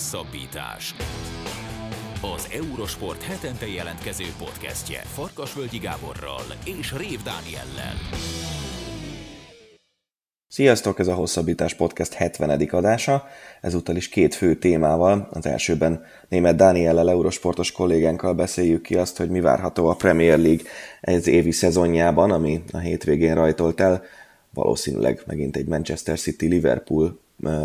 Hosszabbítás. Az Eurosport hetente jelentkező podcastje Farkasvölgyi Gáborral és Rév Dániellel. Sziasztok, ez a Hosszabbítás Podcast 70. adása, ezúttal is két fő témával. Az elsőben német Dániellel, eurosportos kollégánkkal beszéljük ki azt, hogy mi várható a Premier League ez évi szezonjában, ami a hétvégén rajtolt el. Valószínűleg megint egy Manchester City-Liverpool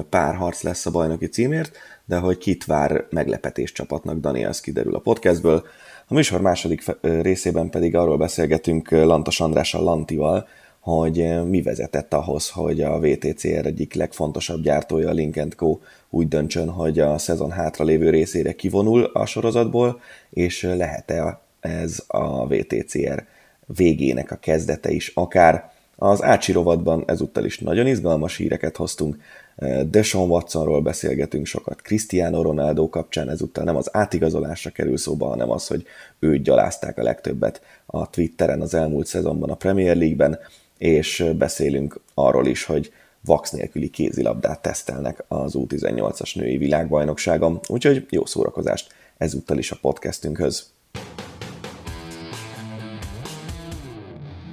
párharc lesz a bajnoki címért, de hogy kit vár meglepetés csapatnak, Dani, az kiderül a podcastből. A műsor második részében pedig arról beszélgetünk Lantos Andrással Lantival, hogy mi vezetett ahhoz, hogy a VTCR egyik legfontosabb gyártója, a Link Co. úgy döntsön, hogy a szezon hátralévő részére kivonul a sorozatból, és lehet-e ez a VTCR végének a kezdete is akár. Az Ácsi rovatban ezúttal is nagyon izgalmas híreket hoztunk, Deshaun Watsonról beszélgetünk sokat, Cristiano Ronaldo kapcsán ezúttal nem az átigazolásra kerül szóba, hanem az, hogy őt gyalázták a legtöbbet a Twitteren az elmúlt szezonban a Premier League-ben, és beszélünk arról is, hogy vax nélküli kézilabdát tesztelnek az U18-as női világbajnokságon, úgyhogy jó szórakozást ezúttal is a podcastünkhöz.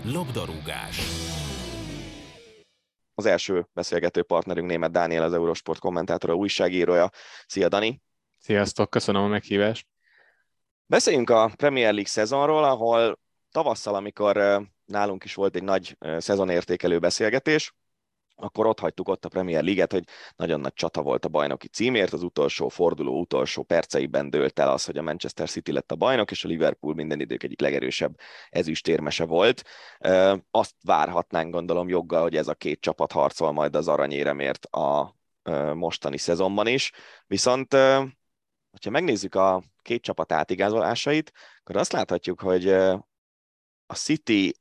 Labdarúgás az első beszélgető partnerünk német Dániel, az Eurosport kommentátora, újságírója. Szia Dani! Sziasztok, köszönöm a meghívást! Beszéljünk a Premier League szezonról, ahol tavasszal, amikor nálunk is volt egy nagy szezonértékelő beszélgetés, akkor ott hagytuk ott a Premier League-et, hogy nagyon nagy csata volt a bajnoki címért, az utolsó forduló utolsó perceiben dőlt el az, hogy a Manchester City lett a bajnok, és a Liverpool minden idők egyik legerősebb ezüstérmese volt. Azt várhatnánk gondolom joggal, hogy ez a két csapat harcol majd az aranyéremért a mostani szezonban is. Viszont, hogyha megnézzük a két csapat átigazolásait, akkor azt láthatjuk, hogy a City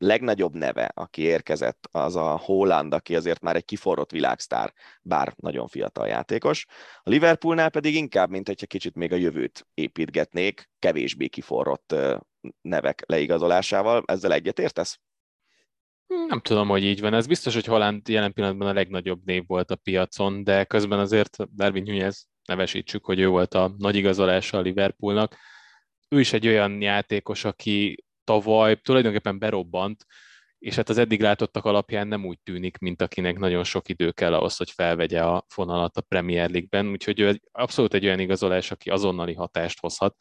legnagyobb neve, aki érkezett, az a Holland, aki azért már egy kiforrott világsztár, bár nagyon fiatal játékos. A Liverpoolnál pedig inkább, mint hogyha kicsit még a jövőt építgetnék, kevésbé kiforrott nevek leigazolásával. Ezzel egyetértesz? Nem tudom, hogy így van. Ez biztos, hogy Holland jelen pillanatban a legnagyobb név volt a piacon, de közben azért Darwin Nunez nevesítsük, hogy ő volt a nagy igazolása a Liverpoolnak. Ő is egy olyan játékos, aki tavaly tulajdonképpen berobbant, és hát az eddig látottak alapján nem úgy tűnik, mint akinek nagyon sok idő kell ahhoz, hogy felvegye a fonalat a Premier League-ben, úgyhogy ő abszolút egy olyan igazolás, aki azonnali hatást hozhat.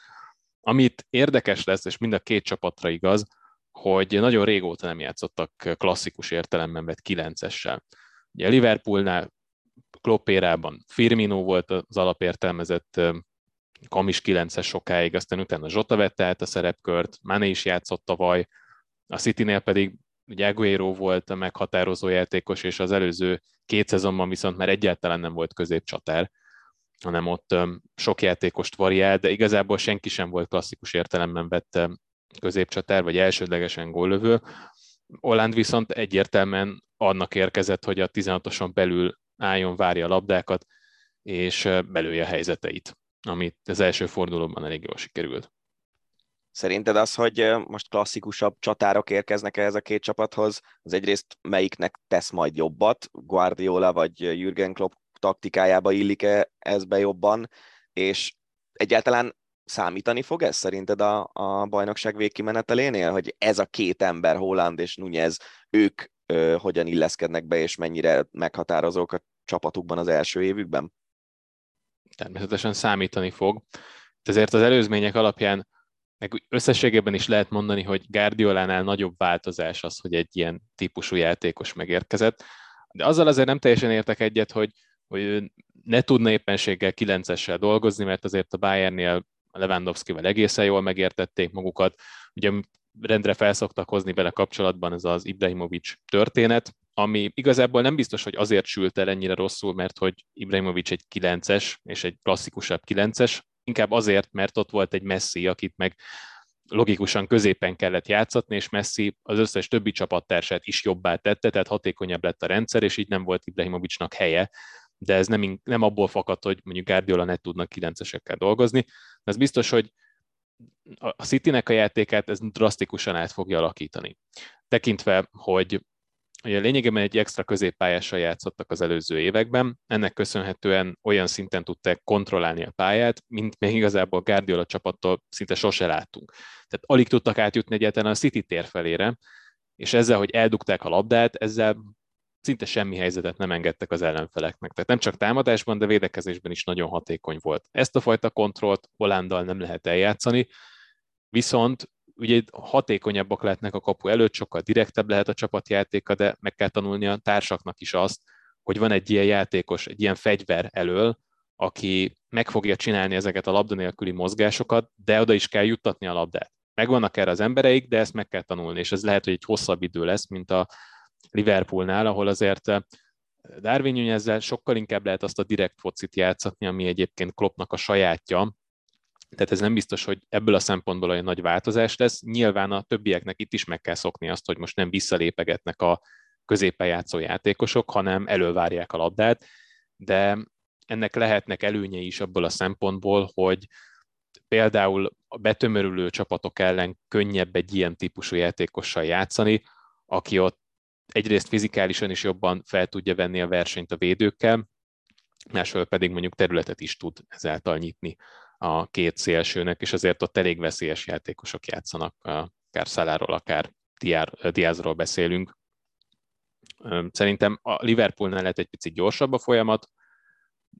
Amit érdekes lesz, és mind a két csapatra igaz, hogy nagyon régóta nem játszottak klasszikus értelemben vett kilencessel. Ugye Liverpoolnál Kloppérában Firmino volt az alapértelmezett Kamis 9-es sokáig, aztán utána Zsota vette át a szerepkört, Mane is játszott tavaly, a Citynél pedig ugye Aguero volt a meghatározó játékos, és az előző két szezonban viszont már egyáltalán nem volt középcsatár, hanem ott sok játékost variál, de igazából senki sem volt klasszikus értelemben vett középcsatár, vagy elsődlegesen góllövő. Holland viszont egyértelműen annak érkezett, hogy a 16-oson belül álljon, várja a labdákat, és belője a helyzeteit amit az első fordulóban elég jól sikerült. Szerinted az, hogy most klasszikusabb csatárok érkeznek ehhez a két csapathoz, az egyrészt melyiknek tesz majd jobbat, Guardiola vagy Jürgen Klopp taktikájába illik-e ez be jobban, és egyáltalán számítani fog ez szerinted a, a bajnokság végkimenetelénél, hogy ez a két ember, Holland és Nunez, ők ö, hogyan illeszkednek be, és mennyire meghatározók a csapatukban az első évükben? Természetesen számítani fog. Ezért az előzmények alapján meg összességében is lehet mondani, hogy Guardiolánál nagyobb változás az, hogy egy ilyen típusú játékos megérkezett. De azzal azért nem teljesen értek egyet, hogy, hogy ne tudna éppenséggel kilencessel dolgozni, mert azért a Bayernnél Lewandowski-vel egészen jól megértették magukat. Ugye rendre felszoktak hozni bele kapcsolatban ez az Ibrahimovic történet, ami igazából nem biztos, hogy azért sült el ennyire rosszul, mert hogy Ibrahimovic egy 9-es, és egy klasszikusabb 9-es, inkább azért, mert ott volt egy Messi, akit meg logikusan középen kellett játszatni, és Messi az összes többi csapattársát is jobbá tette, tehát hatékonyabb lett a rendszer, és így nem volt Ibrahimovicnak helye, de ez nem, nem abból fakadt, hogy mondjuk Guardiola ne tudnak 9-esekkel dolgozni. Ez biztos, hogy a Citynek a játékát ez drasztikusan át fogja alakítani. Tekintve, hogy Ugye lényegében egy extra középpályással játszottak az előző években, ennek köszönhetően olyan szinten tudták kontrollálni a pályát, mint még igazából Guardiola csapattól szinte sose láttunk. Tehát alig tudtak átjutni egyáltalán a City tér felére, és ezzel, hogy eldugták a labdát, ezzel szinte semmi helyzetet nem engedtek az ellenfeleknek. Tehát nem csak támadásban, de védekezésben is nagyon hatékony volt. Ezt a fajta kontrollt Holándal nem lehet eljátszani, viszont ugye hatékonyabbak lehetnek a kapu előtt, sokkal direktebb lehet a csapatjátéka, de meg kell tanulni a társaknak is azt, hogy van egy ilyen játékos, egy ilyen fegyver elől, aki meg fogja csinálni ezeket a labda nélküli mozgásokat, de oda is kell juttatni a labdát. Megvannak erre az embereik, de ezt meg kell tanulni, és ez lehet, hogy egy hosszabb idő lesz, mint a Liverpoolnál, ahol azért eh, Darwin ezzel sokkal inkább lehet azt a direkt focit játszatni, ami egyébként Kloppnak a sajátja, tehát ez nem biztos, hogy ebből a szempontból olyan nagy változás lesz. Nyilván a többieknek itt is meg kell szokni azt, hogy most nem visszalépegetnek a középen játszó játékosok, hanem elővárják a labdát, de ennek lehetnek előnyei is abból a szempontból, hogy például a betömörülő csapatok ellen könnyebb egy ilyen típusú játékossal játszani, aki ott egyrészt fizikálisan is jobban fel tudja venni a versenyt a védőkkel, másfél pedig mondjuk területet is tud ezáltal nyitni a két szélsőnek, és azért ott elég veszélyes játékosok játszanak, akár Szaláról, akár Diázról beszélünk. Szerintem a Liverpoolnál lehet egy picit gyorsabb a folyamat,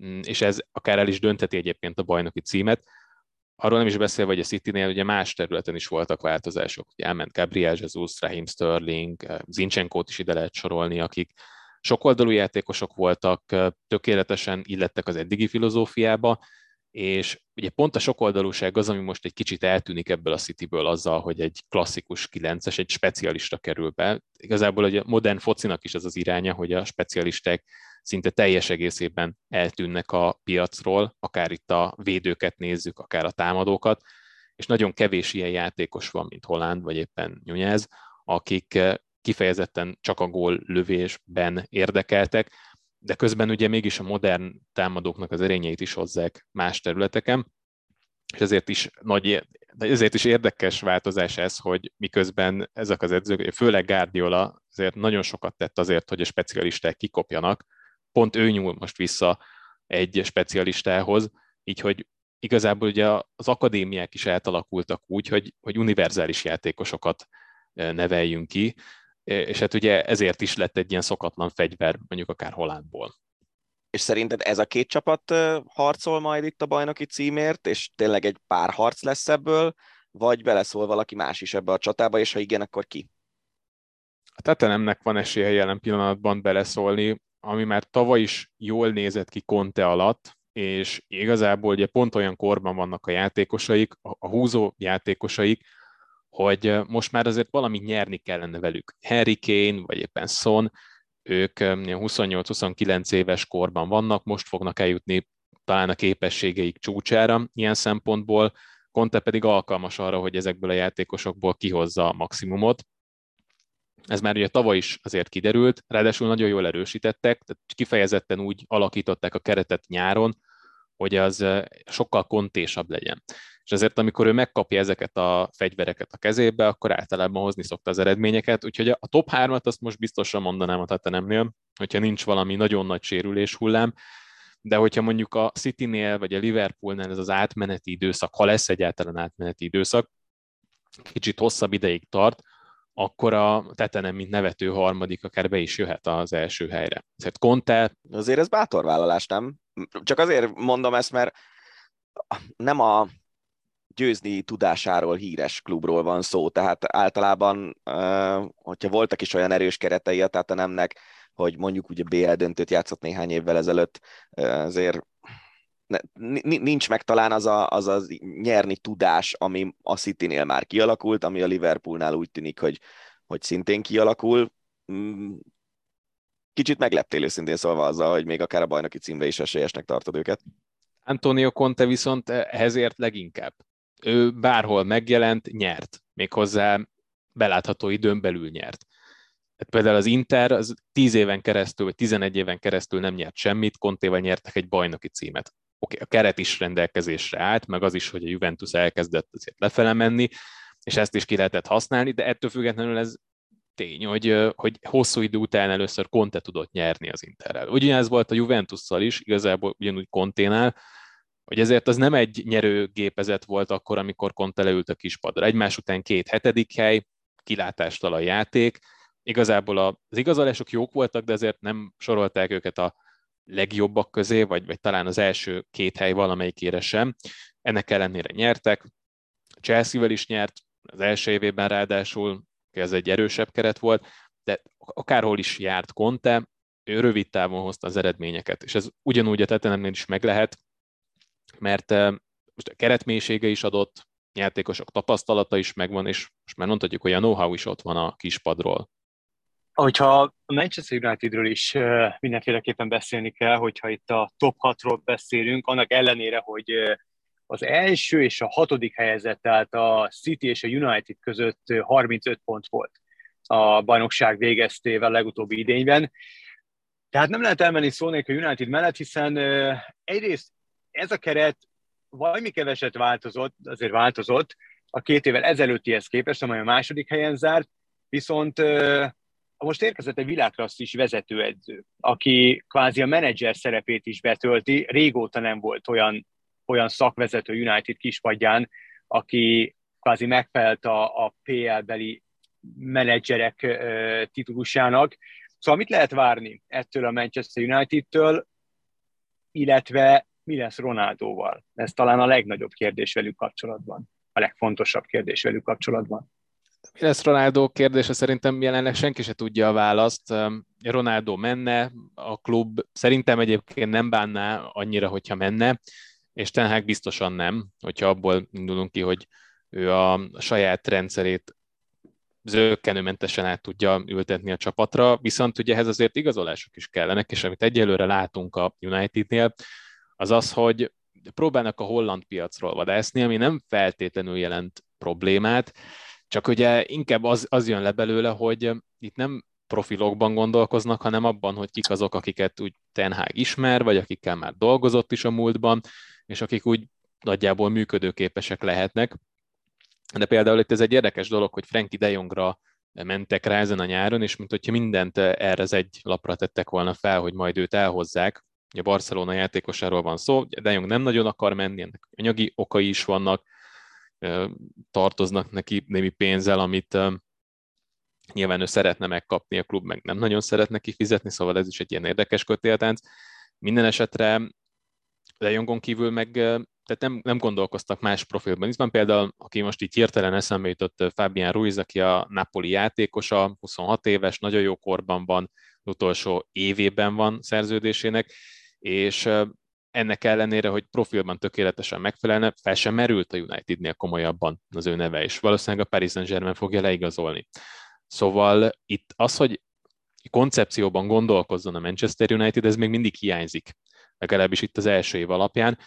mm, és ez akár el is dönteti egyébként a bajnoki címet. Arról nem is beszélve, hogy a City-nél ugye más területen is voltak változások. Ugye elment Gabriel Jesus, Raheem Sterling, Zinchenkót is ide lehet sorolni, akik sokoldalú játékosok voltak, tökéletesen illettek az eddigi filozófiába, és ugye pont a sokoldalúság az, ami most egy kicsit eltűnik ebből a Cityből azzal, hogy egy klasszikus 9-es, egy specialista kerül be. Igazából a modern focinak is az az iránya, hogy a specialisták szinte teljes egészében eltűnnek a piacról, akár itt a védőket nézzük, akár a támadókat, és nagyon kevés ilyen játékos van, mint Holland, vagy éppen Nyújez, akik kifejezetten csak a gól lövésben érdekeltek, de közben ugye mégis a modern támadóknak az erényeit is hozzák más területeken, és ezért is nagy, ezért is érdekes változás ez, hogy miközben ezek az edzők, főleg Guardiola azért nagyon sokat tett azért, hogy a specialisták kikopjanak, pont ő nyúl most vissza egy specialistához, így hogy igazából ugye az akadémiák is átalakultak úgy, hogy, hogy univerzális játékosokat eh, neveljünk ki, és hát ugye ezért is lett egy ilyen szokatlan fegyver, mondjuk akár Hollandból. És szerinted ez a két csapat harcol majd itt a bajnoki címért, és tényleg egy pár harc lesz ebből, vagy beleszól valaki más is ebbe a csatába, és ha igen, akkor ki? A Tetenemnek van esélye jelen pillanatban beleszólni, ami már tavaly is jól nézett ki Conte alatt, és igazából ugye pont olyan korban vannak a játékosaik, a húzó játékosaik, hogy most már azért valamit nyerni kellene velük. Harry Kane, vagy éppen Son, ők 28-29 éves korban vannak, most fognak eljutni talán a képességeik csúcsára ilyen szempontból, Conte pedig alkalmas arra, hogy ezekből a játékosokból kihozza a maximumot. Ez már ugye tavaly is azért kiderült, ráadásul nagyon jól erősítettek, tehát kifejezetten úgy alakították a keretet nyáron, hogy az sokkal kontésabb legyen. És ezért, amikor ő megkapja ezeket a fegyvereket a kezébe, akkor általában hozni szokta az eredményeket. Úgyhogy a top 3-at azt most biztosan mondanám a Tatanemnél, hogyha nincs valami nagyon nagy sérülés hullám, de hogyha mondjuk a City-nél vagy a Liverpoolnál ez az átmeneti időszak, ha lesz egyáltalán átmeneti időszak, kicsit hosszabb ideig tart, akkor a Tetenem, mint nevető harmadik, akár be is jöhet az első helyre. Tehát Conte... Azért ez bátor vállalás, nem? Csak azért mondom ezt, mert nem a győzni tudásáról híres klubról van szó, tehát általában, hogyha voltak is olyan erős keretei a Tatanemnek, hogy mondjuk ugye BL döntőt játszott néhány évvel ezelőtt, azért nincs meg talán az a, az a nyerni tudás, ami a City-nél már kialakult, ami a Liverpoolnál úgy tűnik, hogy, hogy szintén kialakul. Mm, kicsit megleptél őszintén szólva azzal, hogy még akár a bajnoki címre is esélyesnek tartod őket. Antonio Conte viszont ehhez leginkább. Ő bárhol megjelent, nyert. Méghozzá belátható időn belül nyert. Hát például az Inter az 10 éven keresztül, vagy 11 éven keresztül nem nyert semmit, Contéval nyertek egy bajnoki címet. Oké, okay, a keret is rendelkezésre állt, meg az is, hogy a Juventus elkezdett azért lefele menni, és ezt is ki lehetett használni, de ettől függetlenül ez tény, hogy, hogy hosszú idő után először Conte tudott nyerni az Interrel. Ugyanez volt a Juventusszal is, igazából ugyanúgy Conténál, hogy ezért az nem egy nyerőgépezet volt akkor, amikor Conte leült a kispadra. Egymás után két hetedik hely, kilátástalan játék, igazából az igazolások jók voltak, de ezért nem sorolták őket a legjobbak közé, vagy, vagy talán az első két hely valamelyikére sem. Ennek ellenére nyertek. Chelsea-vel is nyert, az első évében ráadásul, ez egy erősebb keret volt, de akárhol is járt Conte, ő rövid távon hozta az eredményeket, és ez ugyanúgy a Tetenemnél is meg lehet, mert eh, most a keretmélysége is adott, játékosok tapasztalata is megvan, és most már mondhatjuk, hogy a know-how is ott van a kispadról. Hogyha a Manchester Unitedről is mindenféleképpen beszélni kell, hogyha itt a top 6-ról beszélünk, annak ellenére, hogy az első és a hatodik helyezett, tehát a City és a United között 35 pont volt a bajnokság végeztével legutóbbi idényben. Tehát nem lehet elmenni szó a United mellett, hiszen egyrészt ez a keret valami keveset változott, azért változott a két évvel ezelőttihez képest, amely a második helyen zárt, viszont most érkezett egy világklasszis vezetőedző, aki kvázi a menedzser szerepét is betölti. Régóta nem volt olyan, olyan szakvezető United kispadján, aki kvázi megfelelt a, a PL-beli menedzserek uh, titulusának. Szóval mit lehet várni ettől a Manchester United-től, illetve mi lesz Ronaldóval? Ez talán a legnagyobb kérdés velük kapcsolatban, a legfontosabb kérdés velük kapcsolatban. Mi lesz Ronaldo kérdése? Szerintem jelenleg senki se tudja a választ. Ronaldo menne, a klub szerintem egyébként nem bánná annyira, hogyha menne, és Ten Hag biztosan nem, hogyha abból indulunk ki, hogy ő a saját rendszerét zöggenőmentesen át tudja ültetni a csapatra, viszont ugye ehhez azért igazolások is kellenek, és amit egyelőre látunk a Unitednél, az az, hogy próbálnak a holland piacról vadászni, ami nem feltétlenül jelent problémát, csak ugye inkább az, az jön le belőle, hogy itt nem profilokban gondolkoznak, hanem abban, hogy kik azok, akiket úgy Ten ismer, vagy akikkel már dolgozott is a múltban, és akik úgy nagyjából működőképesek lehetnek. De például itt ez egy érdekes dolog, hogy Frankie de Jongra mentek rá ezen a nyáron, és mint hogyha mindent erre az egy lapra tettek volna fel, hogy majd őt elhozzák. A Barcelona játékosáról van szó, de Jong nem nagyon akar menni, ennek anyagi okai is vannak, tartoznak neki némi pénzzel, amit nyilván ő szeretne megkapni, a klub meg nem nagyon szeretne kifizetni, szóval ez is egy ilyen érdekes kötéltánc. Minden esetre Lejongon kívül meg tehát nem, nem gondolkoztak más profilban. Itt van például, aki most így hirtelen eszembe jutott, Fabian Ruiz, aki a Napoli játékosa, 26 éves, nagyon jó korban van, utolsó évében van szerződésének, és ennek ellenére, hogy profilban tökéletesen megfelelne, fel sem merült a Unitednél komolyabban az ő neve, és valószínűleg a Paris Saint-Germain fogja leigazolni. Szóval itt az, hogy koncepcióban gondolkozzon a Manchester United, ez még mindig hiányzik, legalábbis itt az első év alapján,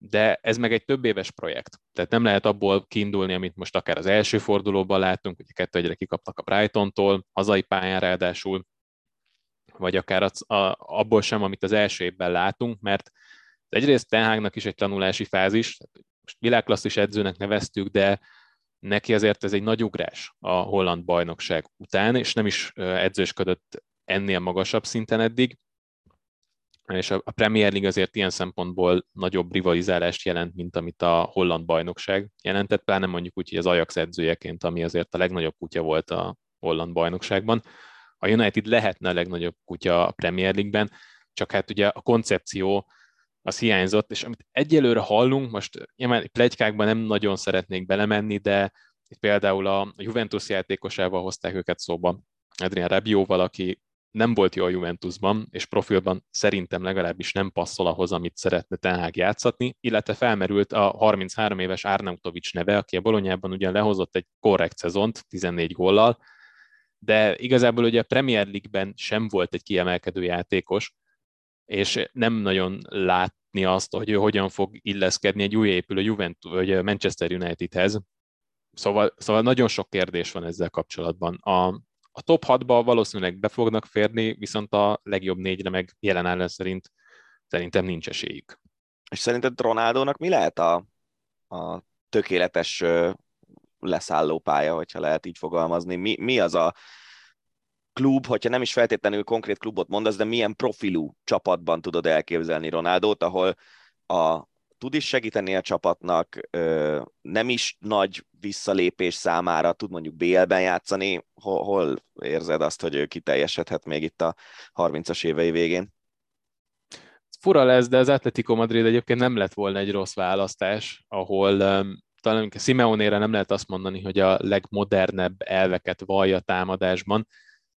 de ez meg egy több éves projekt. Tehát nem lehet abból kiindulni, amit most akár az első fordulóban látunk, hogy kettő egyre kikaptak a Brighton-tól, hazai pályán ráadásul, vagy akár az, a, abból sem, amit az első évben látunk, mert egyrészt Ten is egy tanulási fázis, most világklasszis edzőnek neveztük, de neki azért ez egy nagy ugrás a holland bajnokság után, és nem is edzősködött ennél magasabb szinten eddig, és a Premier League azért ilyen szempontból nagyobb rivalizálást jelent, mint amit a holland bajnokság jelentett, pláne mondjuk úgy, hogy az Ajax edzőjeként, ami azért a legnagyobb kutya volt a holland bajnokságban. A United lehetne a legnagyobb kutya a Premier League-ben, csak hát ugye a koncepció az hiányzott, és amit egyelőre hallunk, most nyilván plegykákban nem nagyon szeretnék belemenni, de itt például a Juventus játékosával hozták őket szóba, Adrian Rabióval, aki nem volt jó a Juventusban, és profilban szerintem legalábbis nem passzol ahhoz, amit szeretne Ten Hag játszatni, illetve felmerült a 33 éves Arnautovics neve, aki a Bolonyában ugyan lehozott egy korrekt szezont, 14 góllal, de igazából ugye a Premier League-ben sem volt egy kiemelkedő játékos, és nem nagyon látni azt, hogy ő hogyan fog illeszkedni egy új épülő Juventus, vagy Manchester Unitedhez. Szóval, szóval nagyon sok kérdés van ezzel kapcsolatban. A, a top 6-ba valószínűleg be fognak férni, viszont a legjobb négyre meg jelen áll szerint szerintem nincs esélyük. És szerinted Ronaldónak mi lehet a, a tökéletes leszálló pálya, hogyha lehet így fogalmazni? Mi, mi az a klub, hogyha nem is feltétlenül konkrét klubot mondasz, de milyen profilú csapatban tudod elképzelni Ronaldót, ahol a, tud is segíteni a csapatnak, nem is nagy visszalépés számára, tud mondjuk BL-ben játszani, hol, hol érzed azt, hogy ő kiteljesedhet még itt a 30-as évei végén? Fura lesz, de az Atletico Madrid egyébként nem lett volna egy rossz választás, ahol talán Simeonére nem lehet azt mondani, hogy a legmodernebb elveket vallja támadásban,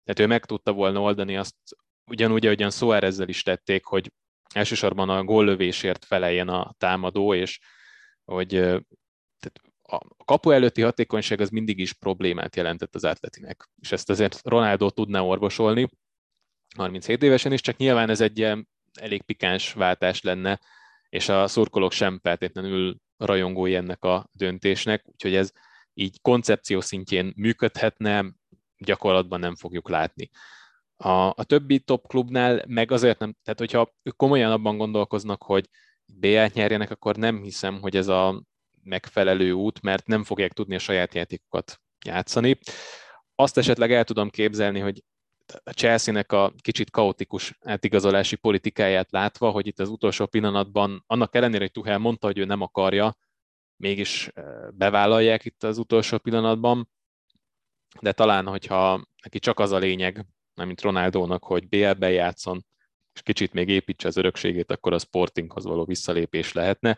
tehát ő meg tudta volna oldani azt ugyanúgy, ahogyan Suárezzel is tették, hogy elsősorban a góllövésért feleljen a támadó, és hogy a kapu előtti hatékonyság az mindig is problémát jelentett az atletinek, és ezt azért Ronaldo tudná orvosolni, 37 évesen is, csak nyilván ez egy elég pikáns váltás lenne, és a szurkolók sem feltétlenül rajongói ennek a döntésnek, úgyhogy ez így koncepció szintjén működhetne, gyakorlatban nem fogjuk látni. A, a többi top klubnál meg azért nem, tehát hogyha ők komolyan abban gondolkoznak, hogy BL-t nyerjenek, akkor nem hiszem, hogy ez a megfelelő út, mert nem fogják tudni a saját játékokat játszani. Azt esetleg el tudom képzelni, hogy a Chelsea-nek a kicsit kaotikus átigazolási politikáját látva, hogy itt az utolsó pillanatban, annak ellenére, hogy Tuchel mondta, hogy ő nem akarja, mégis eh, bevállalják itt az utolsó pillanatban, de talán, hogyha neki csak az a lényeg, mint Ronaldónak, hogy BL-ben játszon, és kicsit még építse az örökségét, akkor a Sportinghoz való visszalépés lehetne.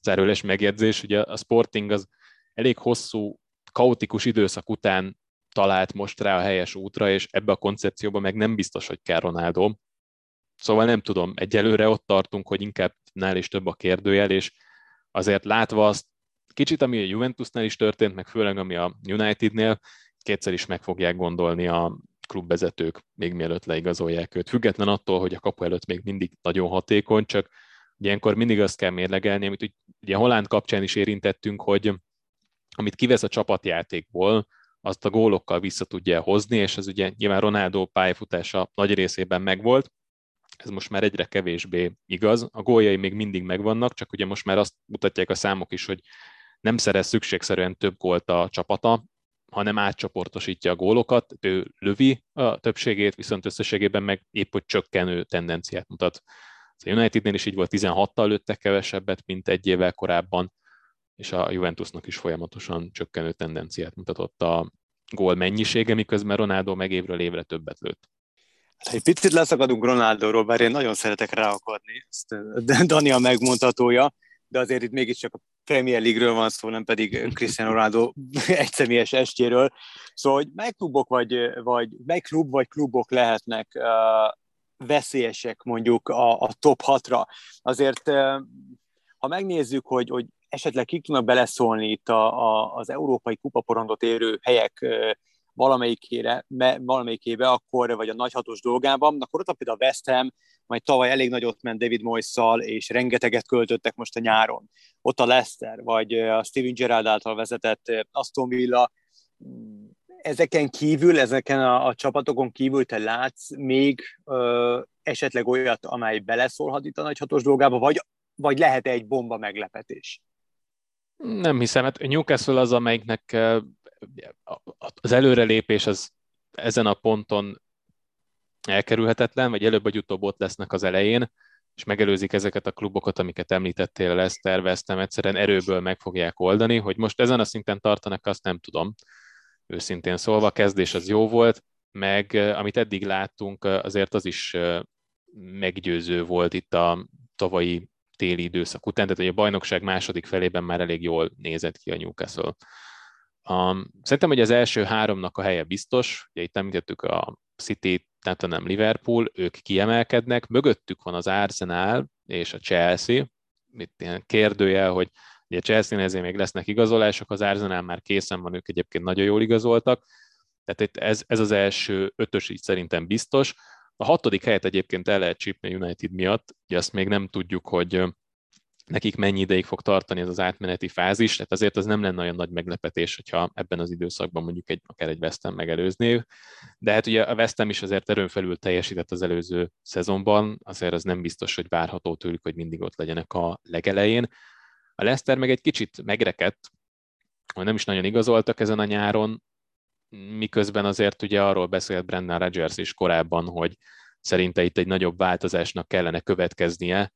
Zárőles megjegyzés, ugye a Sporting az elég hosszú, kaotikus időszak után talált most rá a helyes útra, és ebbe a koncepcióba meg nem biztos, hogy kell Ronaldo. Szóval nem tudom, egyelőre ott tartunk, hogy inkább nál is több a kérdőjel, és azért látva azt, kicsit ami a Juventusnál is történt, meg főleg ami a Unitednél, kétszer is meg fogják gondolni a klubvezetők, még mielőtt leigazolják őt. Független attól, hogy a kapu előtt még mindig nagyon hatékony, csak ilyenkor mindig azt kell mérlegelni, amit ugye Holland kapcsán is érintettünk, hogy amit kivesz a csapatjátékból, azt a gólokkal vissza tudja hozni, és ez ugye nyilván Ronaldo pályafutása nagy részében megvolt, ez most már egyre kevésbé igaz. A góljai még mindig megvannak, csak ugye most már azt mutatják a számok is, hogy nem szerez szükségszerűen több gólt a csapata, hanem átcsoportosítja a gólokat, ő lövi a többségét, viszont összességében meg épp hogy csökkenő tendenciát mutat. A Unitednél is így volt, 16-tal lőttek kevesebbet, mint egy évvel korábban, és a Juventusnak is folyamatosan csökkenő tendenciát mutatott a gól mennyisége, miközben Ronaldo meg évről évre többet lőtt. Hát, egy picit leszakadunk Ronaldóról, bár én nagyon szeretek ráakadni, ezt Dani a megmondhatója, de azért itt mégiscsak a Premier League-ről van szó, nem pedig Cristiano Ronaldo egyszemélyes estjéről. Szóval, hogy mely klubok vagy, vagy mely klub vagy klubok lehetnek uh, veszélyesek mondjuk a, a top 6-ra. Azért, uh, ha megnézzük, hogy, hogy esetleg kik tudnak beleszólni itt a, a, az európai kupaporondot érő helyek valamelyikére, valamelyikébe, akkor, vagy a nagyhatos dolgában, akkor ott például a West Ham, majd tavaly elég nagyot ment David Moyes-szal, és rengeteget költöttek most a nyáron. Ott a Leicester, vagy a Steven Gerrard által vezetett Aston Villa, ezeken kívül, ezeken a, a csapatokon kívül te látsz még ö, esetleg olyat, amely beleszólhat itt a nagyhatos dolgába, vagy, vagy lehet egy bomba meglepetés? Nem hiszem, hát Newcastle az, amelyiknek az előrelépés az ezen a ponton elkerülhetetlen, vagy előbb vagy utóbb ott lesznek az elején, és megelőzik ezeket a klubokat, amiket említettél, lesz terveztem, egyszerűen erőből meg fogják oldani, hogy most ezen a szinten tartanak, azt nem tudom. Őszintén szólva, a kezdés az jó volt, meg amit eddig láttunk, azért az is meggyőző volt itt a tavalyi téli időszak után, tehát hogy a bajnokság második felében már elég jól nézett ki a Newcastle. Um, szerintem, hogy az első háromnak a helye biztos, ugye itt említettük a City, tehát nem Liverpool, ők kiemelkednek, mögöttük van az Arsenal és a Chelsea, itt ilyen kérdőjel, hogy ugye chelsea ezért még lesznek igazolások, az Arsenal már készen van, ők egyébként nagyon jól igazoltak, tehát itt ez, ez az első ötös így szerintem biztos. A hatodik helyet egyébként el lehet csípni United miatt, ugye azt még nem tudjuk, hogy nekik mennyi ideig fog tartani ez az átmeneti fázis, tehát azért az nem lenne olyan nagy meglepetés, hogyha ebben az időszakban mondjuk egy, akár egy West megelőzné. De hát ugye a West is azért erőn felül teljesített az előző szezonban, azért az nem biztos, hogy várható tőlük, hogy mindig ott legyenek a legelején. A Leicester meg egy kicsit megrekedt, nem is nagyon igazoltak ezen a nyáron, miközben azért ugye arról beszélt Brendan Rodgers is korábban, hogy szerinte itt egy nagyobb változásnak kellene következnie.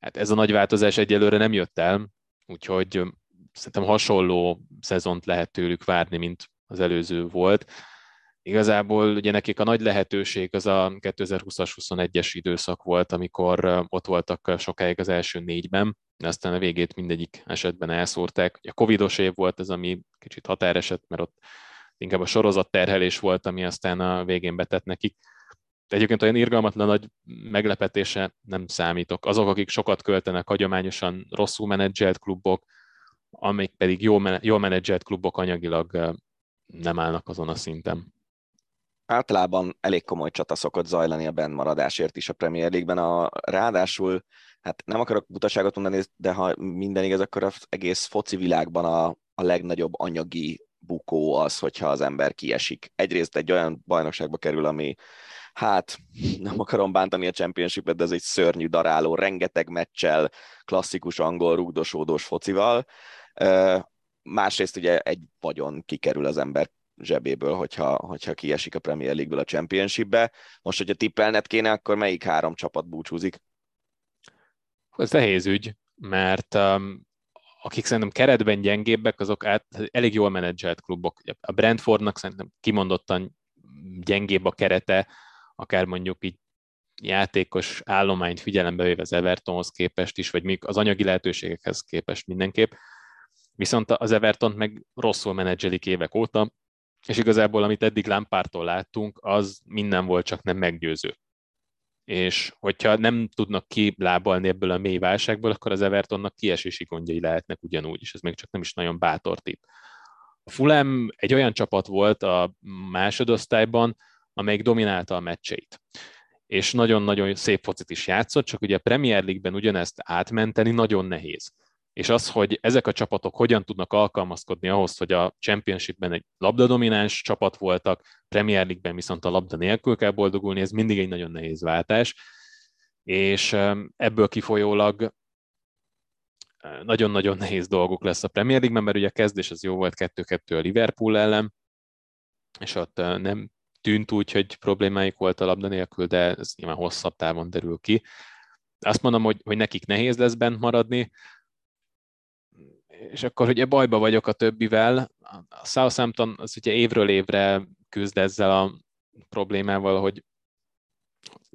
Hát ez a nagy változás egyelőre nem jött el, úgyhogy szerintem hasonló szezont lehet tőlük várni, mint az előző volt. Igazából ugye nekik a nagy lehetőség az a 2020-as, 21-es időszak volt, amikor ott voltak sokáig az első négyben, aztán a végét mindegyik esetben elszórták. A covidos év volt ez, ami kicsit határeset, mert ott inkább a sorozat terhelés volt, ami aztán a végén betett nekik. De egyébként olyan irgalmatlan nagy meglepetése nem számítok. Azok, akik sokat költenek hagyományosan rosszul menedzselt klubok, amik pedig jól, jól menedzselt klubok anyagilag nem állnak azon a szinten. Általában elég komoly csata szokott zajlani a bennmaradásért is a Premier League-ben. A, ráadásul, hát nem akarok butaságot mondani, de ha minden igaz, akkor az egész foci világban a, a legnagyobb anyagi bukó az, hogyha az ember kiesik. Egyrészt egy olyan bajnokságba kerül, ami hát nem akarom bántani a championship de ez egy szörnyű daráló, rengeteg meccsel, klasszikus angol rugdosódós focival. Másrészt ugye egy vagyon kikerül az ember zsebéből, hogyha, hogyha kiesik a Premier League-ből a Championship-be. Most, hogyha tippelnet kéne, akkor melyik három csapat búcsúzik? Ez nehéz ügy, mert um, akik szerintem keretben gyengébbek, azok át, elég jól menedzselt klubok. A Brentfordnak szerintem kimondottan gyengébb a kerete, akár mondjuk így játékos állományt figyelembe véve az Evertonhoz képest is, vagy még az anyagi lehetőségekhez képest mindenképp. Viszont az Everton meg rosszul menedzselik évek óta, és igazából amit eddig Lampártól láttunk, az minden volt, csak nem meggyőző. És hogyha nem tudnak kilábalni ebből a mély válságból, akkor az Evertonnak kiesési gondjai lehetnek ugyanúgy, és ez még csak nem is nagyon bátor tipp. A Fulham egy olyan csapat volt a másodosztályban, amelyik dominálta a meccseit. És nagyon-nagyon szép focit is játszott, csak ugye a Premier League-ben ugyanezt átmenteni nagyon nehéz és az, hogy ezek a csapatok hogyan tudnak alkalmazkodni ahhoz, hogy a Championshipben egy labdadomináns csapat voltak, Premier League-ben viszont a labda nélkül kell boldogulni, ez mindig egy nagyon nehéz váltás, és ebből kifolyólag nagyon-nagyon nehéz dolgok lesz a Premier League-ben, mert ugye a kezdés az jó volt 2-2 a Liverpool ellen, és ott nem tűnt úgy, hogy problémáik volt a labda nélkül, de ez nyilván hosszabb távon derül ki. Azt mondom, hogy, hogy nekik nehéz lesz bent maradni, és akkor ugye bajba vagyok a többivel. A Southampton az ugye évről évre küzd ezzel a problémával, hogy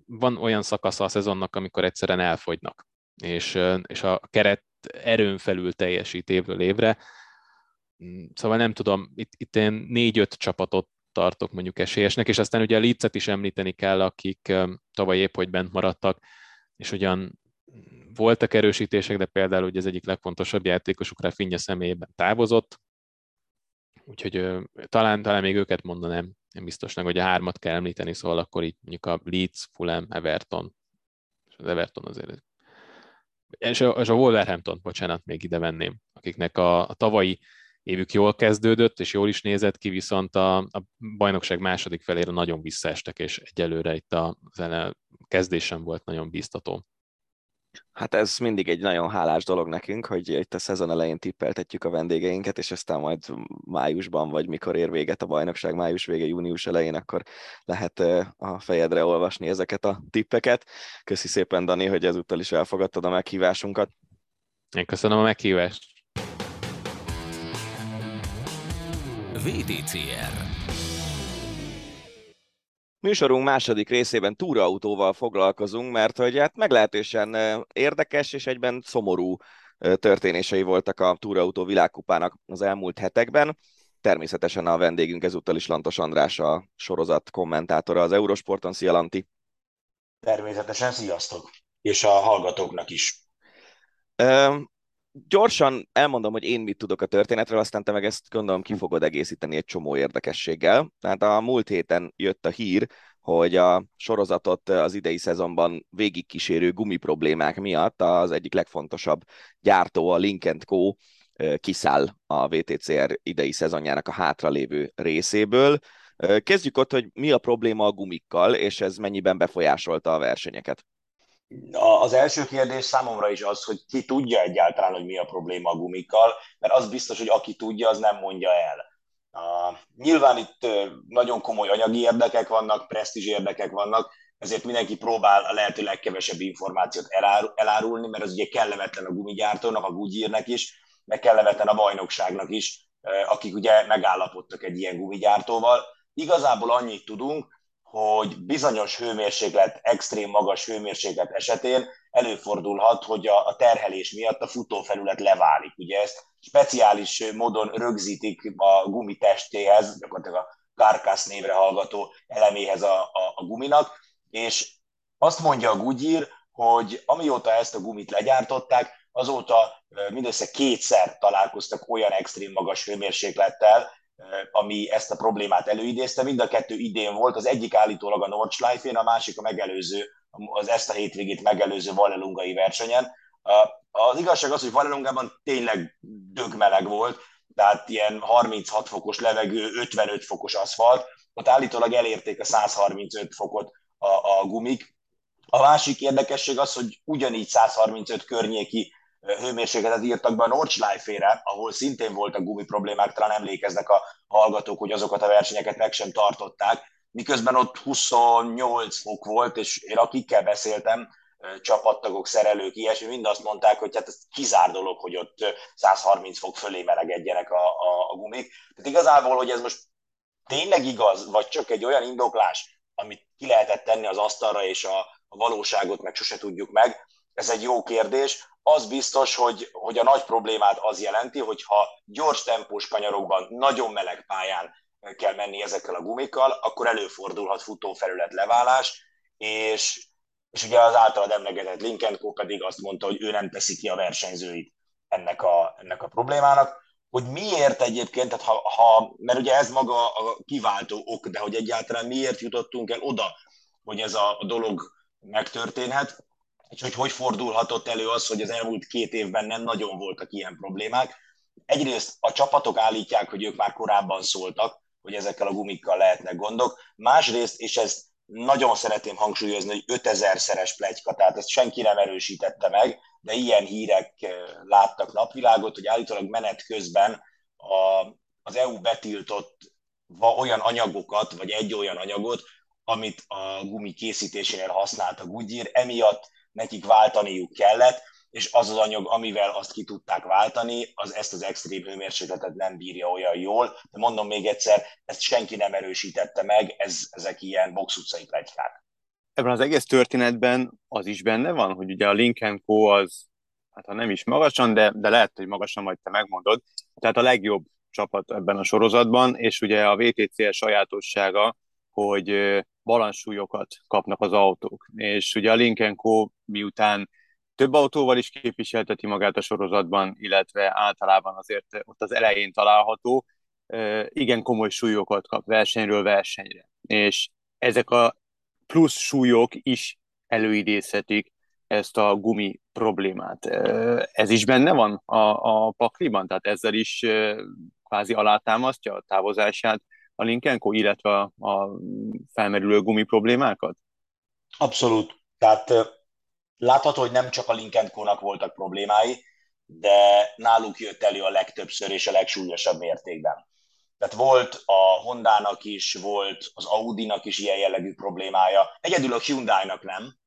van olyan szakasza a szezonnak, amikor egyszerűen elfogynak, és, és a keret erőn felül teljesít évről évre. Szóval nem tudom, itt, itt én négy-öt csapatot tartok mondjuk esélyesnek, és aztán ugye a Leeds-et is említeni kell, akik tavaly épp hogy bent maradtak, és ugyan voltak erősítések, de például ugye az egyik legfontosabb játékosuk Rafinha személyében távozott, úgyhogy talán, talán még őket mondanám, nem biztosnak, hogy a hármat kell említeni, szóval akkor így mondjuk a Leeds, Fulham, Everton, és az Everton azért és a, és a Wolverhampton, bocsánat, még ide venném, akiknek a, a tavalyi évük jól kezdődött, és jól is nézett ki, viszont a, a bajnokság második felére nagyon visszaestek, és egyelőre itt a, a kezdésen volt nagyon biztató. Hát ez mindig egy nagyon hálás dolog nekünk, hogy itt a szezon elején tippeltetjük a vendégeinket, és aztán majd májusban, vagy mikor ér véget a bajnokság, május vége, június elején, akkor lehet a fejedre olvasni ezeket a tippeket. Köszi szépen, Dani, hogy ezúttal is elfogadtad a meghívásunkat. Én köszönöm a meghívást. VTCR Műsorunk második részében túrautóval foglalkozunk, mert hogy hát meglehetősen érdekes és egyben szomorú történései voltak a túrautó világkupának az elmúlt hetekben. Természetesen a vendégünk ezúttal is Lantos András, a sorozat kommentátora az Eurosporton. Szia Lanti! Természetesen sziasztok! És a hallgatóknak is gyorsan elmondom, hogy én mit tudok a történetről, aztán te meg ezt gondolom ki fogod egészíteni egy csomó érdekességgel. Tehát a múlt héten jött a hír, hogy a sorozatot az idei szezonban végigkísérő gumi problémák miatt az egyik legfontosabb gyártó, a Link Co. kiszáll a VTCR idei szezonjának a hátralévő részéből. Kezdjük ott, hogy mi a probléma a gumikkal, és ez mennyiben befolyásolta a versenyeket. Az első kérdés számomra is az, hogy ki tudja egyáltalán, hogy mi a probléma a gumikkal, mert az biztos, hogy aki tudja, az nem mondja el. Uh, nyilván itt nagyon komoly anyagi érdekek vannak, presztízs érdekek vannak, ezért mindenki próbál a lehető legkevesebb információt elárulni, mert az ugye kellemetlen a gumigyártónak, a Goodyearnek is, meg kellemetlen a bajnokságnak is, akik ugye megállapodtak egy ilyen gumigyártóval. Igazából annyit tudunk, hogy bizonyos hőmérséklet, extrém magas hőmérséklet esetén előfordulhat, hogy a, a terhelés miatt a futófelület leválik. Ugye ezt speciális módon rögzítik a gumi testéhez, gyakorlatilag a karkász névre hallgató eleméhez a, a, a guminak, és azt mondja a Goodyear, hogy amióta ezt a gumit legyártották, azóta mindössze kétszer találkoztak olyan extrém magas hőmérséklettel, ami ezt a problémát előidézte. Mind a kettő idén volt, az egyik állítólag a Nordschleife-én, a másik a megelőző, az ezt a hétvégét megelőző Vallelungai versenyen. Az igazság az, hogy Vallelungában tényleg dögmeleg volt, tehát ilyen 36 fokos levegő, 55 fokos aszfalt, ott állítólag elérték a 135 fokot a, a gumik. A másik érdekesség az, hogy ugyanígy 135 környéki hőmérsékletet írtak be a Nordschleife-ére, ahol szintén voltak gumi problémák, talán emlékeznek a hallgatók, hogy azokat a versenyeket meg sem tartották, miközben ott 28 fok volt, és én akikkel beszéltem, csapattagok, szerelők, ilyesmi, mind azt mondták, hogy hát ez kizár dolog, hogy ott 130 fok fölé melegedjenek a, a, a gumik. Tehát igazából, hogy ez most tényleg igaz, vagy csak egy olyan indoklás, amit ki lehetett tenni az asztalra, és a, a valóságot meg sose tudjuk meg, ez egy jó kérdés. Az biztos, hogy, hogy a nagy problémát az jelenti, hogy ha gyors tempós kanyarokban, nagyon meleg pályán kell menni ezekkel a gumikkal, akkor előfordulhat futófelület leválás, és, és ugye az általad emlegetett Linkenko pedig azt mondta, hogy ő nem teszi ki a versenyzőit ennek a, ennek a problémának. Hogy miért egyébként, tehát ha, ha, mert ugye ez maga a kiváltó ok, de hogy egyáltalán miért jutottunk el oda, hogy ez a dolog megtörténhet, és hogy hogy fordulhatott elő az, hogy az elmúlt két évben nem nagyon voltak ilyen problémák. Egyrészt a csapatok állítják, hogy ők már korábban szóltak, hogy ezekkel a gumikkal lehetnek gondok. Másrészt, és ezt nagyon szeretném hangsúlyozni, hogy 5000-szeres plegyka, tehát ezt senki nem erősítette meg, de ilyen hírek eh, láttak napvilágot, hogy állítólag menet közben a, az EU betiltott olyan anyagokat, vagy egy olyan anyagot, amit a gumi készítésénél használt a Goodyear, emiatt nekik váltaniuk kellett, és az az anyag, amivel azt ki tudták váltani, az ezt az extrém hőmérsékletet nem bírja olyan jól. De mondom még egyszer, ezt senki nem erősítette meg, ez, ezek ilyen box utcai plegykák. Ebben az egész történetben az is benne van, hogy ugye a Lincoln Co. az, hát ha nem is magasan, de, de lehet, hogy magasan majd te megmondod, tehát a legjobb csapat ebben a sorozatban, és ugye a VTC sajátossága, hogy balanszsúlyokat kapnak az autók. És ugye a Lincoln Co. miután több autóval is képviselteti magát a sorozatban, illetve általában azért ott az elején található, igen komoly súlyokat kap versenyről versenyre. És ezek a plusz súlyok is előidézhetik ezt a gumi problémát. Ez is benne van a, a pakliban, tehát ezzel is kvázi alátámasztja a távozását a Linkenko, illetve a, a felmerülő gumi problémákat? Abszolút. Tehát látható, hogy nem csak a Linkenkónak voltak problémái, de náluk jött elő a legtöbbször és a legsúlyosabb mértékben. Tehát volt a Hondának is, volt az Audinak is ilyen jellegű problémája, egyedül a Hyundai-nak nem,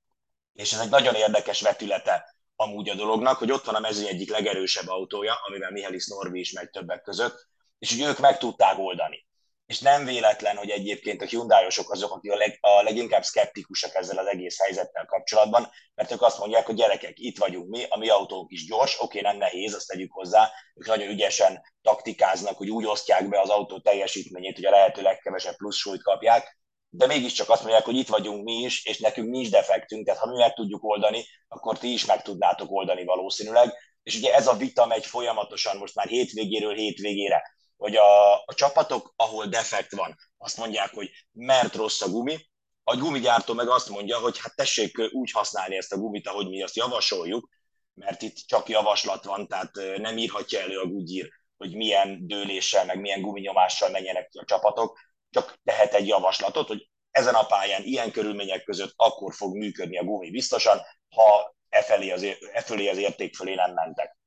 és ez egy nagyon érdekes vetülete amúgy a dolognak, hogy ott van a mezőny egyik legerősebb autója, amivel Mihelis Norvi is megy többek között, és hogy ők meg tudták oldani és nem véletlen, hogy egyébként a hyundai azok, akik a, leg, a leginkább szkeptikusak ezzel az egész helyzettel kapcsolatban, mert ők azt mondják, hogy gyerekek, itt vagyunk mi, a mi autónk is gyors, oké, nem nehéz, azt tegyük hozzá, ők nagyon ügyesen taktikáznak, hogy úgy osztják be az autó teljesítményét, hogy a lehető legkevesebb plusz súlyt kapják, de mégiscsak azt mondják, hogy itt vagyunk mi is, és nekünk nincs defektünk, tehát ha mi meg tudjuk oldani, akkor ti is meg tudnátok oldani valószínűleg. És ugye ez a vita megy folyamatosan most már hétvégéről hétvégére hogy a, a csapatok, ahol defekt van, azt mondják, hogy mert rossz a gumi, a gumigyártó meg azt mondja, hogy hát tessék úgy használni ezt a gumit, ahogy mi azt javasoljuk, mert itt csak javaslat van, tehát nem írhatja elő a Goodyear, hogy milyen dőléssel, meg milyen guminyomással menjenek ki a csapatok, csak tehet egy javaslatot, hogy ezen a pályán ilyen körülmények között akkor fog működni a gumi biztosan, ha e felé az, e fölé az érték fölé nem mentek.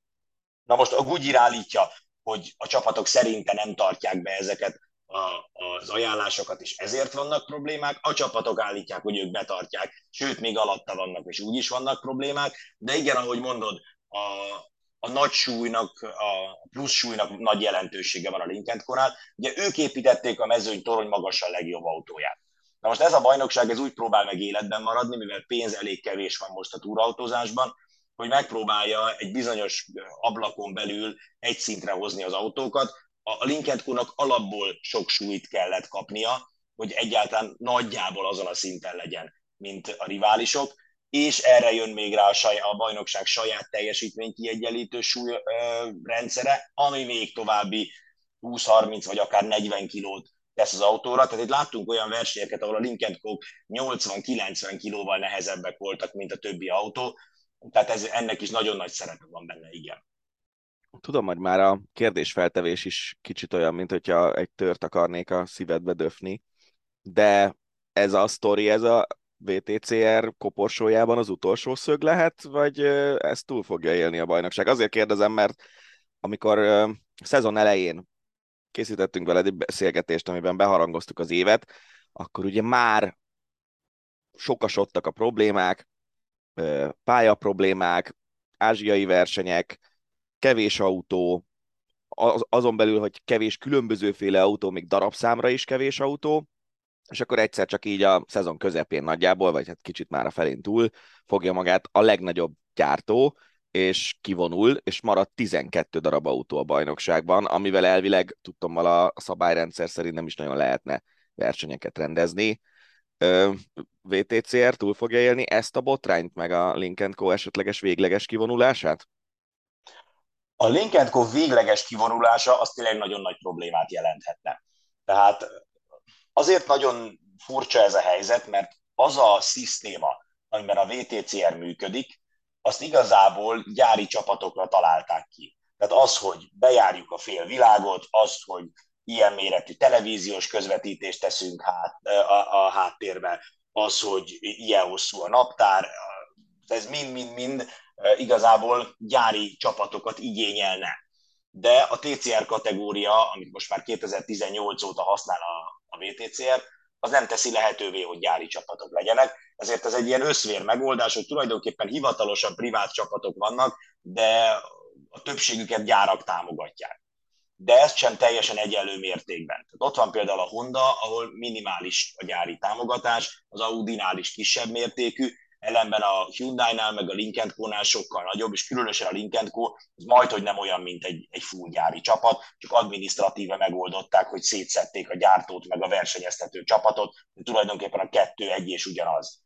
Na most a Goodyear állítja, hogy a csapatok szerinte nem tartják be ezeket a, az ajánlásokat, és ezért vannak problémák. A csapatok állítják, hogy ők betartják, sőt, még alatta vannak, és úgy is vannak problémák. De igen, ahogy mondod, a, a nagy súlynak, a plusz súlynak nagy jelentősége van a Lincoln korán. Ugye ők építették a mezőny torony magasan legjobb autóját. Na most ez a bajnokság ez úgy próbál meg életben maradni, mivel pénz elég kevés van most a túrautózásban, hogy megpróbálja egy bizonyos ablakon belül egy szintre hozni az autókat. A Lincoln alapból sok súlyt kellett kapnia, hogy egyáltalán nagyjából azon a szinten legyen, mint a riválisok, és erre jön még rá a, saj, a bajnokság saját teljesítmény kiegyenlítő súly ö, rendszere, ami még további 20-30 vagy akár 40 kilót tesz az autóra. Tehát itt láttunk olyan versenyeket, ahol a Lincoln Coke 80-90 kilóval nehezebbek voltak, mint a többi autó, tehát ez, ennek is nagyon nagy szerepe van benne, igen. Tudom, hogy már a kérdésfeltevés is kicsit olyan, mint hogyha egy tört akarnék a szívedbe döfni, de ez a sztori, ez a VTCR koporsójában az utolsó szög lehet, vagy ez túl fogja élni a bajnokság? Azért kérdezem, mert amikor szezon elején készítettünk veled egy beszélgetést, amiben beharangoztuk az évet, akkor ugye már sokasodtak a problémák, pálya problémák, ázsiai versenyek, kevés autó, azon belül, hogy kevés különbözőféle autó, még darabszámra is kevés autó, és akkor egyszer csak így a szezon közepén nagyjából, vagy hát kicsit már a felén túl fogja magát a legnagyobb gyártó, és kivonul, és marad 12 darab autó a bajnokságban, amivel elvileg tudtommal a szabályrendszer szerint nem is nagyon lehetne versenyeket rendezni. VTCR túl fogja élni ezt a botrányt, meg a Co. esetleges végleges kivonulását? A Co. végleges kivonulása az tényleg nagyon nagy problémát jelenthetne. Tehát azért nagyon furcsa ez a helyzet, mert az a szisztéma, amiben a VTCR működik, azt igazából gyári csapatokra találták ki. Tehát az, hogy bejárjuk a fél világot, az, hogy ilyen méretű televíziós közvetítést teszünk hát, a, a háttérbe, az, hogy ilyen hosszú a naptár, ez mind-mind-mind igazából gyári csapatokat igényelne. De a TCR kategória, amit most már 2018 óta használ a, a VTCR, az nem teszi lehetővé, hogy gyári csapatok legyenek. Ezért ez egy ilyen összvér megoldás, hogy tulajdonképpen hivatalosan privát csapatok vannak, de a többségüket gyárak támogatják. De ezt sem teljesen egyenlő mértékben. Tehát ott van például a Honda, ahol minimális a gyári támogatás, az Audi-nál is kisebb mértékű, ellenben a Hyundai-nál, meg a Lincoln Co-nál sokkal nagyobb, és különösen a Lincoln Co. az majd, hogy nem olyan, mint egy, egy full gyári csapat, csak adminisztratíve megoldották, hogy szétszették a gyártót, meg a versenyeztető csapatot, de tulajdonképpen a kettő egy és ugyanaz.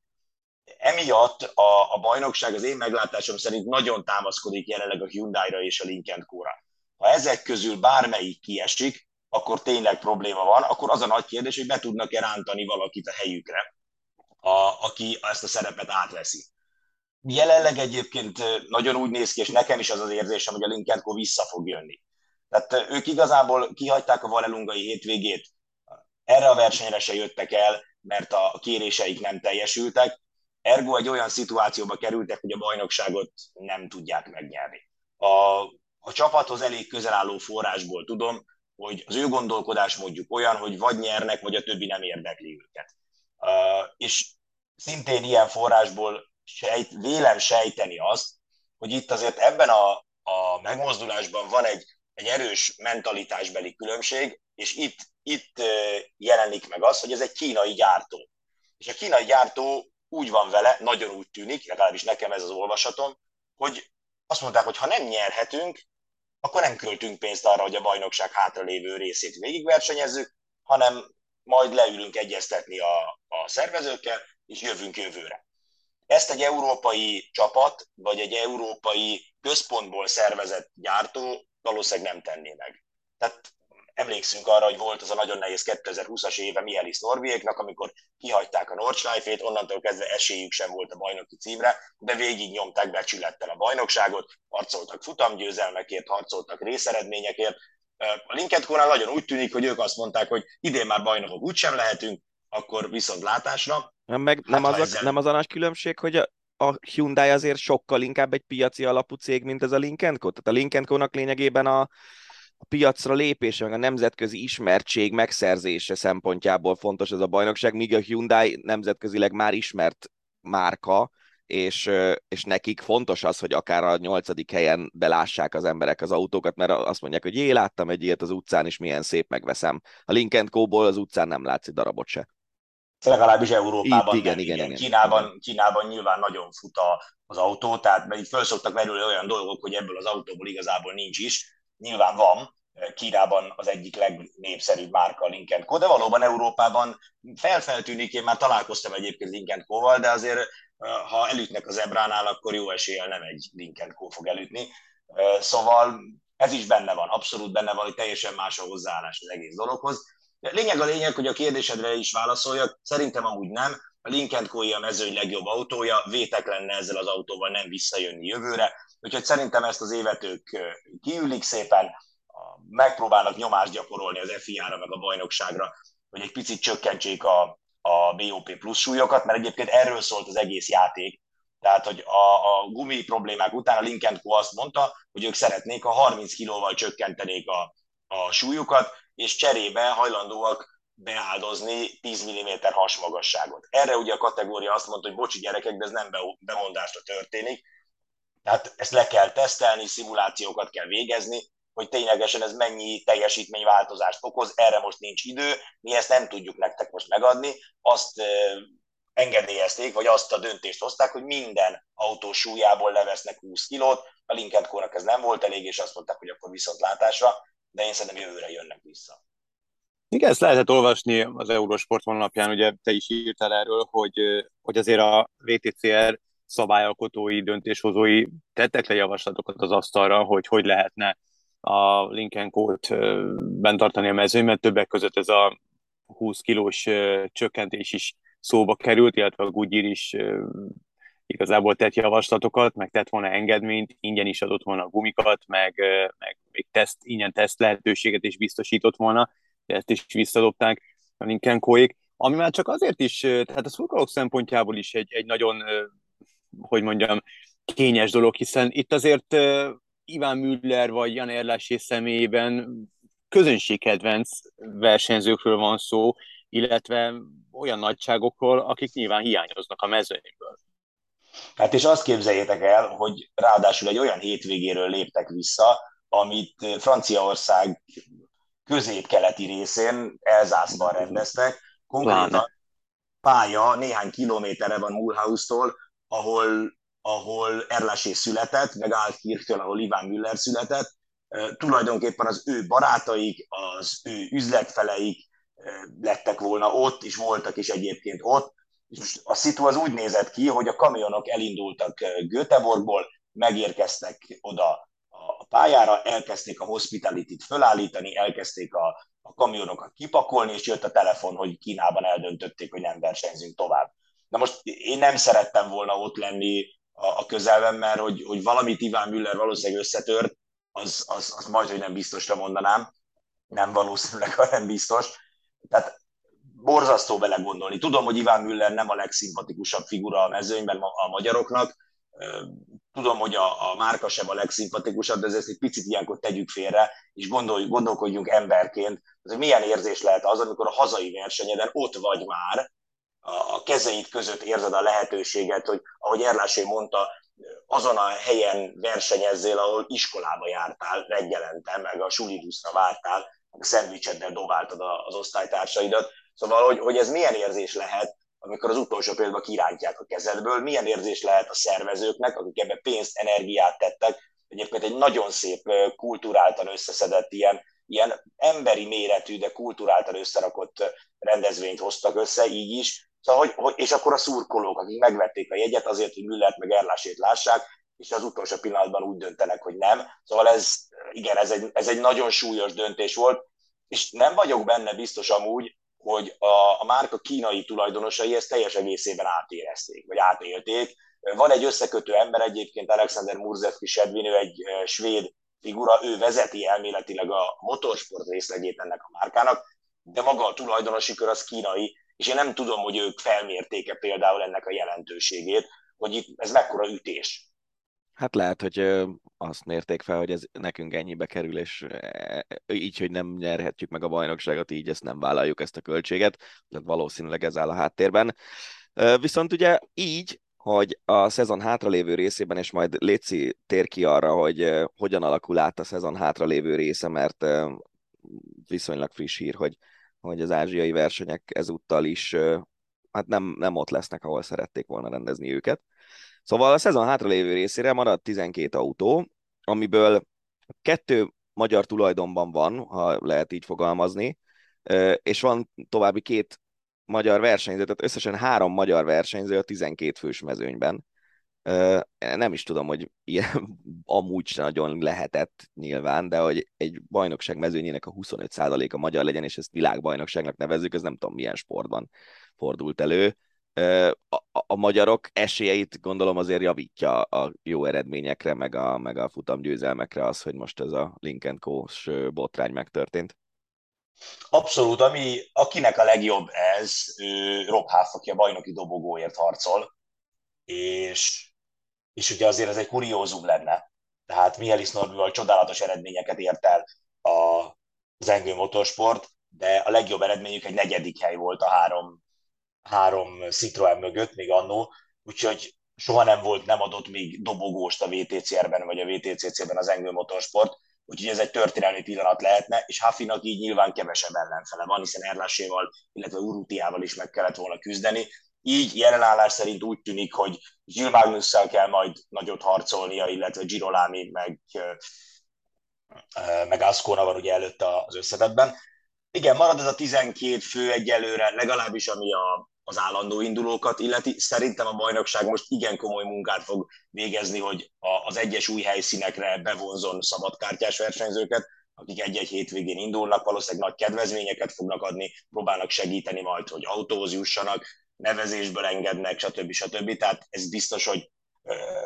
Emiatt a, a bajnokság az én meglátásom szerint nagyon támaszkodik jelenleg a Hyundai-ra és a Lincoln Co-ra. Ha ezek közül bármelyik kiesik, akkor tényleg probléma van, akkor az a nagy kérdés, hogy be tudnak-e rántani valakit a helyükre a, aki ezt a szerepet átveszi. Jelenleg egyébként nagyon úgy néz ki, és nekem is az az érzésem, hogy a Linkenko vissza fog jönni. Tehát ők igazából kihagyták a valelungai hétvégét, erre a versenyre se jöttek el, mert a kéréseik nem teljesültek. Ergo egy olyan szituációba kerültek, hogy a bajnokságot nem tudják megnyerni. A, a csapathoz elég közel álló forrásból tudom, hogy az ő gondolkodás mondjuk olyan, hogy vagy nyernek, vagy a többi nem érdekli őket. És szintén ilyen forrásból sejt, vélem sejteni azt, hogy itt azért ebben a, a megmozdulásban van egy, egy erős mentalitásbeli különbség, és itt, itt jelenik meg az, hogy ez egy kínai gyártó. És a kínai gyártó úgy van vele, nagyon úgy tűnik, legalábbis nekem ez az olvasatom, hogy azt mondták, hogy ha nem nyerhetünk, akkor nem költünk pénzt arra, hogy a bajnokság hátralévő részét végigversenyezzük, hanem majd leülünk egyeztetni a, a szervezőkkel, és jövünk jövőre. Ezt egy európai csapat, vagy egy európai központból szervezett gyártó valószínűleg nem tenné meg. Tehát emlékszünk arra, hogy volt az a nagyon nehéz 2020-as éve Mielis Norviéknak, amikor kihagyták a Nordschleife-ét, onnantól kezdve esélyük sem volt a bajnoki címre, de végig nyomták becsülettel a bajnokságot, harcoltak futamgyőzelmekért, harcoltak részeredményekért. A Linkedkónál nagyon úgy tűnik, hogy ők azt mondták, hogy idén már bajnokok úgysem lehetünk, akkor viszont látásra. Nem, meg, nem, hát, az a, ezzel... nem az a nagy különbség, hogy a, a Hyundai azért sokkal inkább egy piaci alapú cég, mint ez a Lincoln Co. Tehát a Lincoln Co-nak lényegében a, a piacra lépése, meg a nemzetközi ismertség megszerzése szempontjából fontos ez a bajnokság, míg a Hyundai nemzetközileg már ismert márka, és, és nekik fontos az, hogy akár a nyolcadik helyen belássák az emberek az autókat, mert azt mondják, hogy jé, láttam egy ilyet az utcán, és milyen szép, megveszem. A Lincoln Co-ból az utcán nem látszik darabot se. Legalábbis Európában Itt, igen, nem, igen, igen, igen. Kínában, Kínában nyilván nagyon fut az autó, tehát mert itt föl szoktak merülni olyan dolgok, hogy ebből az autóból igazából nincs is. Nyilván van, Kínában az egyik legnépszerűbb márka a Lincoln Co, de valóban Európában felfeltűnik, én már találkoztam egyébként Lincoln Co-val, de azért ha elütnek az Ebránál, akkor jó eséllyel nem egy Lincoln Co fog elütni. Szóval ez is benne van, abszolút benne van, hogy teljesen más a hozzáállás az egész dologhoz. Lényeg a lényeg, hogy a kérdésedre is válaszoljak, szerintem amúgy nem. A Lincoln Co a mezőny legjobb autója, vétek lenne ezzel az autóval nem visszajönni jövőre, úgyhogy szerintem ezt az évet ők kiülik szépen, megpróbálnak nyomást gyakorolni az FIA-ra, meg a bajnokságra, hogy egy picit csökkentsék a, a BOP plusz súlyokat, mert egyébként erről szólt az egész játék. Tehát, hogy a, a gumi problémák után a Lincoln Co. azt mondta, hogy ők szeretnék, ha 30 kilóval csökkentenék a, a súlyukat, és cserébe hajlandóak beáldozni 10 mm hasmagasságot. Erre ugye a kategória azt mondta, hogy bocsi gyerekek, de ez nem bemondásra történik, tehát ezt le kell tesztelni, szimulációkat kell végezni, hogy ténylegesen ez mennyi teljesítményváltozást okoz, erre most nincs idő, mi ezt nem tudjuk nektek most megadni, azt engedélyezték, vagy azt a döntést hozták, hogy minden autó súlyából levesznek 20 kilót, a Lincoln ez nem volt elég, és azt mondták, hogy akkor viszontlátásra, de én szerintem jövőre jönnek vissza. Igen, ezt lehetett olvasni az Eurosport honlapján, ugye te is írtál erről, hogy, hogy azért a VTCR szabályalkotói, döntéshozói tettek le javaslatokat az asztalra, hogy hogy lehetne a Lincoln Colt bent tartani a mezőnyben, többek között ez a 20 kilós csökkentés is szóba került, illetve a Goodyear is igazából tett javaslatokat, meg tett volna engedményt, ingyen is adott volna a gumikat, meg, meg még teszt, ingyen teszt lehetőséget is biztosított volna, ezt is visszadobták a Lincoln Coék, ami már csak azért is, tehát a szurkolók szempontjából is egy, egy nagyon, hogy mondjam, kényes dolog, hiszen itt azért Iván Müller vagy Jan Erlásé személyében közönségkedvenc versenyzőkről van szó, illetve olyan nagyságokról, akik nyilván hiányoznak a mezőnyből. Hát és azt képzeljétek el, hogy ráadásul egy olyan hétvégéről léptek vissza, amit Franciaország közép-keleti részén Elzászban rendeztek. Konkrétan pálya néhány kilométerre van Mulhouse-tól, ahol ahol Erlásé született, meg Altkirchtől, ahol Iván Müller született, tulajdonképpen az ő barátaik, az ő üzletfeleik lettek volna ott, és voltak is egyébként ott. És most a szitu az úgy nézett ki, hogy a kamionok elindultak Göteborgból, megérkeztek oda a pályára, elkezdték a hospitality-t fölállítani, elkezdték a, a kamionokat kipakolni, és jött a telefon, hogy Kínában eldöntötték, hogy nem versenyzünk tovább. Na most én nem szerettem volna ott lenni a, a közelben, mert hogy, hogy valamit Iván Müller valószínűleg összetört, az, az, az majd, hogy nem biztosra mondanám, nem valószínűleg, hanem biztos. Tehát borzasztó bele gondolni. Tudom, hogy Iván Müller nem a legszimpatikusabb figura a mezőnyben a magyaroknak, tudom, hogy a, a márka sem a legszimpatikusabb, de ezt egy picit ilyenkor tegyük félre, és gondolj, gondolkodjunk emberként, hogy milyen érzés lehet az, amikor a hazai versenyeden ott vagy már, a kezeid között érzed a lehetőséget, hogy ahogy Erlásé mondta, azon a helyen versenyezzél, ahol iskolába jártál reggelente, meg a sulibuszra vártál, meg a szendvicseddel dobáltad az osztálytársaidat. Szóval, hogy, hogy ez milyen érzés lehet, amikor az utolsó például kirántják a kezedből, milyen érzés lehet a szervezőknek, akik ebbe pénzt, energiát tettek, egyébként egy nagyon szép kulturáltan összeszedett ilyen, ilyen emberi méretű, de kulturáltan összerakott rendezvényt hoztak össze, így is, Szóval, hogy, hogy, és akkor a szurkolók, akik megvették a jegyet azért, hogy Müllert meg Erlásét lássák, és az utolsó pillanatban úgy döntenek, hogy nem. Szóval ez, igen, ez egy, ez egy nagyon súlyos döntés volt, és nem vagyok benne biztos amúgy, hogy a, a márka kínai tulajdonosai ezt teljes egészében átérezték, vagy átélték. Van egy összekötő ember egyébként, Alexander Murzewski Sedvin, ő egy svéd figura, ő vezeti elméletileg a motorsport részlegét ennek a márkának, de maga a tulajdonosi kör az kínai, és én nem tudom, hogy ők felmérték-e például ennek a jelentőségét, hogy itt ez mekkora ütés. Hát lehet, hogy azt mérték fel, hogy ez nekünk ennyibe kerül, és így, hogy nem nyerhetjük meg a bajnokságot, így ezt nem vállaljuk ezt a költséget, tehát valószínűleg ez áll a háttérben. Viszont ugye így, hogy a szezon hátralévő részében, és majd Léci tér ki arra, hogy hogyan alakul át a szezon hátralévő része, mert viszonylag friss hír, hogy, hogy az ázsiai versenyek ezúttal is hát nem, nem ott lesznek, ahol szerették volna rendezni őket. Szóval a szezon hátralévő részére maradt 12 autó, amiből kettő magyar tulajdonban van, ha lehet így fogalmazni, és van további két magyar versenyző, tehát összesen három magyar versenyző a 12 fős mezőnyben. Nem is tudom, hogy ilyen amúgy sem nagyon lehetett nyilván, de hogy egy bajnokság mezőnyének a 25%-a magyar legyen, és ezt világbajnokságnak nevezzük, ez nem tudom milyen sportban fordult elő. A, a magyarok esélyeit gondolom azért javítja a jó eredményekre, meg a, meg a futamgyőzelmekre az, hogy most ez a Lincoln Co-s botrány megtörtént. Abszolút, ami, akinek a legjobb ez, Rob Huff, aki a bajnoki dobogóért harcol, és, és ugye azért ez egy kuriózum lenne. Tehát Mihelis Norbival csodálatos eredményeket ért el a, az Engő Motorsport, de a legjobb eredményük egy negyedik hely volt a három, három Citroen mögött, még annó, úgyhogy soha nem volt, nem adott még dobogóst a VTCR-ben vagy a VTCC-ben az Engő Motorsport, úgyhogy ez egy történelmi pillanat lehetne, és Hafinak így nyilván kevesebb ellenfele van, hiszen Erláséval, illetve Urutiával is meg kellett volna küzdeni. Így jelenállás szerint úgy tűnik, hogy Gil Magnusszal kell majd nagyot harcolnia, illetve Girolami meg, meg Ascona van ugye előtt az összetetben. Igen, marad ez a 12 fő egyelőre, legalábbis ami a, az állandó indulókat illeti. Szerintem a bajnokság most igen komoly munkát fog végezni, hogy az egyes új helyszínekre bevonzon szabadkártyás versenyzőket, akik egy-egy hétvégén indulnak, valószínűleg nagy kedvezményeket fognak adni, próbálnak segíteni majd, hogy autóhoz jussanak, nevezésből engednek, stb. stb. Tehát ez biztos, hogy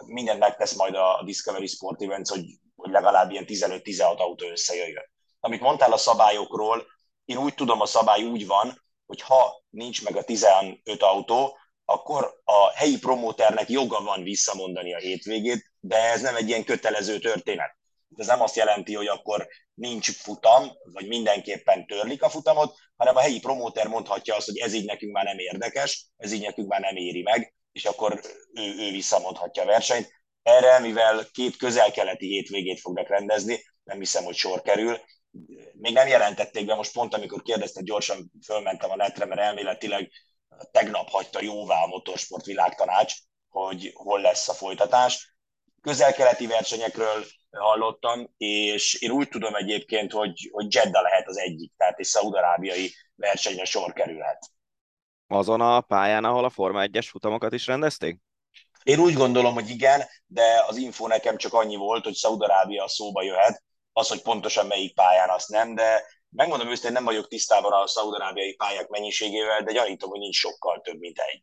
mindent megtesz majd a Discovery Sport Events, hogy, hogy legalább ilyen 15-16 autó összejöjjön. Amit mondtál a szabályokról, én úgy tudom, a szabály úgy van, hogy ha nincs meg a 15 autó, akkor a helyi promóternek joga van visszamondani a hétvégét, de ez nem egy ilyen kötelező történet. Ez nem azt jelenti, hogy akkor nincs futam, vagy mindenképpen törlik a futamot, hanem a helyi promóter mondhatja azt, hogy ez így nekünk már nem érdekes, ez így nekünk már nem éri meg, és akkor ő, ő visszamondhatja a versenyt. Erre, mivel két közel-keleti hétvégét fognak rendezni, nem hiszem, hogy sor kerül, még nem jelentették be, most pont amikor kérdezte, gyorsan fölmentem a netre, mert elméletileg tegnap hagyta jóvá a motorsport világtanács, hogy hol lesz a folytatás. Közel-keleti versenyekről hallottam, és én úgy tudom egyébként, hogy, hogy Jeddah lehet az egyik, tehát egy szaudarábiai versenyre sor kerülhet. Azon a pályán, ahol a Forma 1-es futamokat is rendezték? Én úgy gondolom, hogy igen, de az info nekem csak annyi volt, hogy Szaudarábia szóba jöhet, az, hogy pontosan melyik pályán, azt nem, de megmondom őszintén, nem vagyok tisztában a szaudarábiai pályák mennyiségével, de gyanítom, hogy nincs sokkal több, mint egy.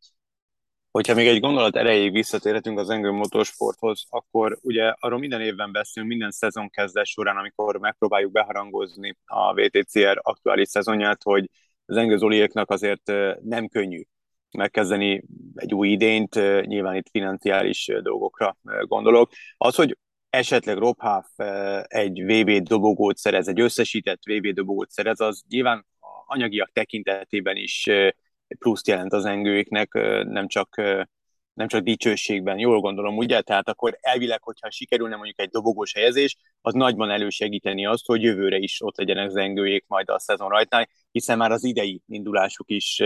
Hogyha még egy gondolat erejéig visszatérhetünk az Engő Motorsporthoz, akkor ugye arról minden évben beszélünk, minden szezon kezdés során, amikor megpróbáljuk beharangozni a VTCR aktuális szezonját, hogy az Engő Zoliéknak azért nem könnyű megkezdeni egy új idényt, nyilván itt financiális dolgokra gondolok. Az, hogy esetleg Rob Huff egy VB dobogót szerez, egy összesített VB dobogót szerez, az nyilván anyagiak tekintetében is pluszt jelent az engőiknek, nem csak, nem csak dicsőségben, jól gondolom, ugye? Tehát akkor elvileg, hogyha sikerülne mondjuk egy dobogós helyezés, az nagyban elősegíteni azt, hogy jövőre is ott legyenek az engőjék majd a szezon rajtán, hiszen már az idei indulásuk is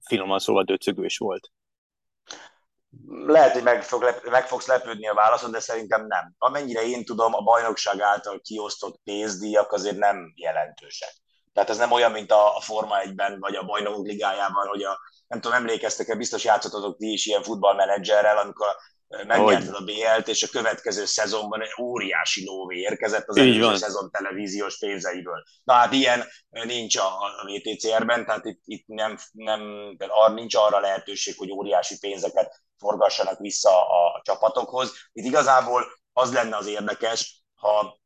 finoman szóval döcögős volt lehet, hogy meg, fog meg fogsz lepődni a válaszon, de szerintem nem. Amennyire én tudom, a bajnokság által kiosztott pénzdíjak azért nem jelentősek. Tehát ez nem olyan, mint a, Forma 1-ben, vagy a bajnokok ligájában, hogy a, nem tudom, emlékeztek-e, biztos játszottatok ti is ilyen futballmenedzserrel, amikor megnyerted a BL-t, és a következő szezonban egy óriási lóvé érkezett az előző szezon televíziós pénzeiből. Na hát ilyen nincs a, a VTCR-ben, tehát itt, itt nem, nem, nincs arra lehetőség, hogy óriási pénzeket forgassanak vissza a csapatokhoz. Itt igazából az lenne az érdekes, ha,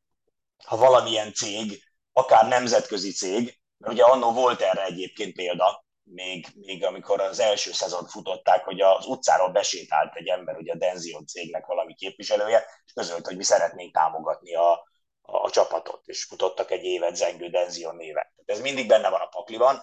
ha valamilyen cég, akár nemzetközi cég, mert ugye annó volt erre egyébként példa, még, még amikor az első szezon futották, hogy az utcáról besétált egy ember, ugye a Denzion cégnek valami képviselője, és közölt, hogy mi szeretnénk támogatni a, a, csapatot, és futottak egy évet Zengő Denzion néven. Ez mindig benne van a pakliban,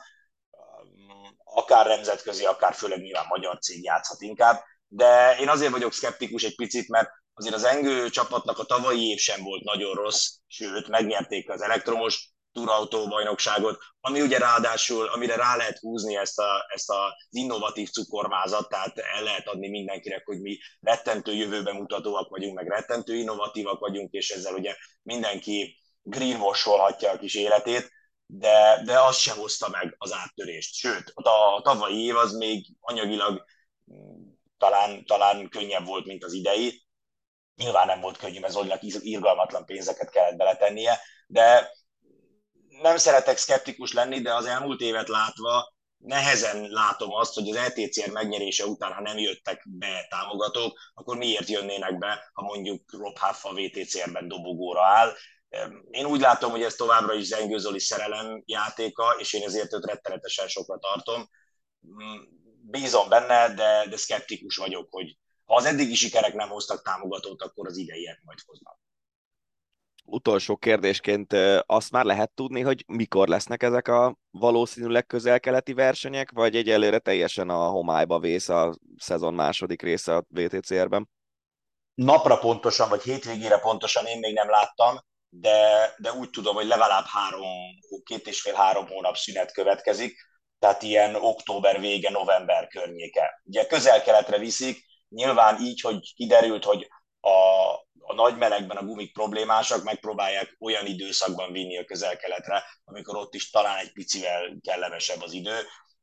akár nemzetközi, akár főleg nyilván magyar cég játszhat inkább, de én azért vagyok szkeptikus egy picit, mert azért az Engő csapatnak a tavalyi év sem volt nagyon rossz, sőt, megnyerték az elektromos túrautó bajnokságot, ami ugye ráadásul, amire rá lehet húzni ezt, a, ezt az innovatív cukormázat, tehát el lehet adni mindenkinek, hogy mi rettentő jövőben mutatóak vagyunk, meg rettentő innovatívak vagyunk, és ezzel ugye mindenki greenwasholhatja a kis életét, de, de az sem hozta meg az áttörést. Sőt, a tavalyi év az még anyagilag mm, talán, talán könnyebb volt, mint az idei. Nyilván nem volt könnyű, mert Zolinak irgalmatlan pénzeket kellett beletennie, de nem szeretek szkeptikus lenni, de az elmúlt évet látva nehezen látom azt, hogy az LTCR megnyerése után, ha nem jöttek be támogatók, akkor miért jönnének be, ha mondjuk Rob Huff a VTCR-ben dobogóra áll. Én úgy látom, hogy ez továbbra is Zengő Zoli szerelem játéka, és én ezért őt rettenetesen sokra tartom. Mm, bízom benne, de, de szkeptikus vagyok, hogy ha az eddigi sikerek nem hoztak támogatót, akkor az ideiek majd hoznak utolsó kérdésként azt már lehet tudni, hogy mikor lesznek ezek a valószínűleg közel-keleti versenyek, vagy egyelőre teljesen a homályba vész a szezon második része a VTCR-ben? Napra pontosan, vagy hétvégére pontosan én még nem láttam, de, de úgy tudom, hogy legalább három, két és fél-három hónap szünet következik, tehát ilyen október vége, november környéke. Ugye közel-keletre viszik, nyilván így, hogy kiderült, hogy a, a nagy melegben a gumik problémásak, megpróbálják olyan időszakban vinni a közel-keletre, amikor ott is talán egy picivel kellemesebb az idő.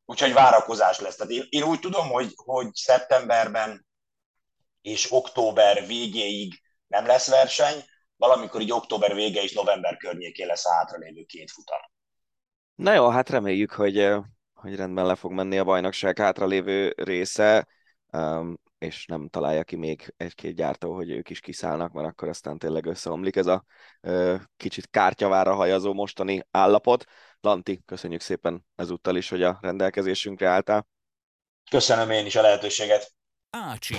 Úgyhogy várakozás lesz. Tehát én, én úgy tudom, hogy, hogy szeptemberben és október végéig nem lesz verseny, valamikor így október vége és november környékén lesz a hátralévő két futam. Na jó, hát reméljük, hogy, hogy rendben le fog menni a bajnokság hátralévő része és nem találja ki még egy-két gyártó, hogy ők is kiszállnak, mert akkor aztán tényleg összeomlik ez a ö, kicsit kártyavára hajazó mostani állapot. Lanti, köszönjük szépen ezúttal is, hogy a rendelkezésünkre álltál. Köszönöm én is a lehetőséget. Ácsi.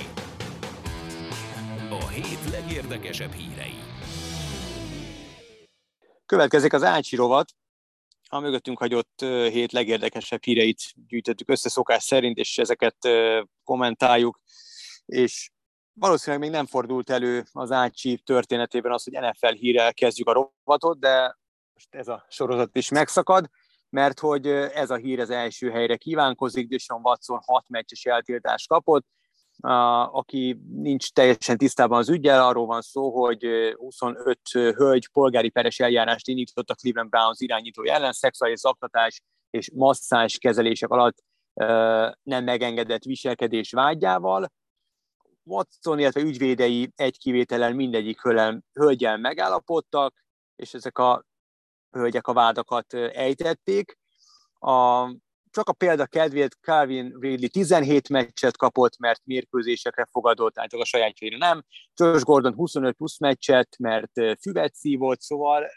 A hét legérdekesebb hírei. Következik az Ácsi rovat, a mögöttünk hagyott hét legérdekesebb híreit gyűjtöttük össze szokás szerint, és ezeket kommentáljuk és valószínűleg még nem fordult elő az Ácsi történetében az, hogy NFL hírrel kezdjük a rovatot, de most ez a sorozat is megszakad, mert hogy ez a hír az első helyre kívánkozik, Deshaun Watson hat meccses eltiltást kapott, aki nincs teljesen tisztában az ügyel, arról van szó, hogy 25 hölgy polgári peres eljárást indított a Cleveland Browns irányítója ellen, szexuális zaklatás és masszás kezelések alatt nem megengedett viselkedés vágyával. Watson, illetve ügyvédei egy kivételen mindegyik hölgyel megállapodtak, és ezek a hölgyek a vádakat ejtették. A, csak a példa kedvéért Calvin Ridley 17 meccset kapott, mert mérkőzésekre fogadott, tehát csak a sajátjaira nem. Josh Gordon 25 plusz meccset, mert füvet szívott, szóval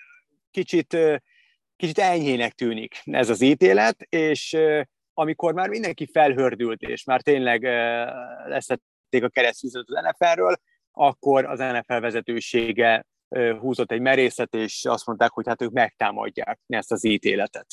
kicsit, kicsit enyhének tűnik ez az ítélet, és amikor már mindenki felhördült, és már tényleg lesz a keresztüzenet az NFL-ről, akkor az NFL vezetősége húzott egy merészet, és azt mondták, hogy hát ők megtámadják ezt az ítéletet.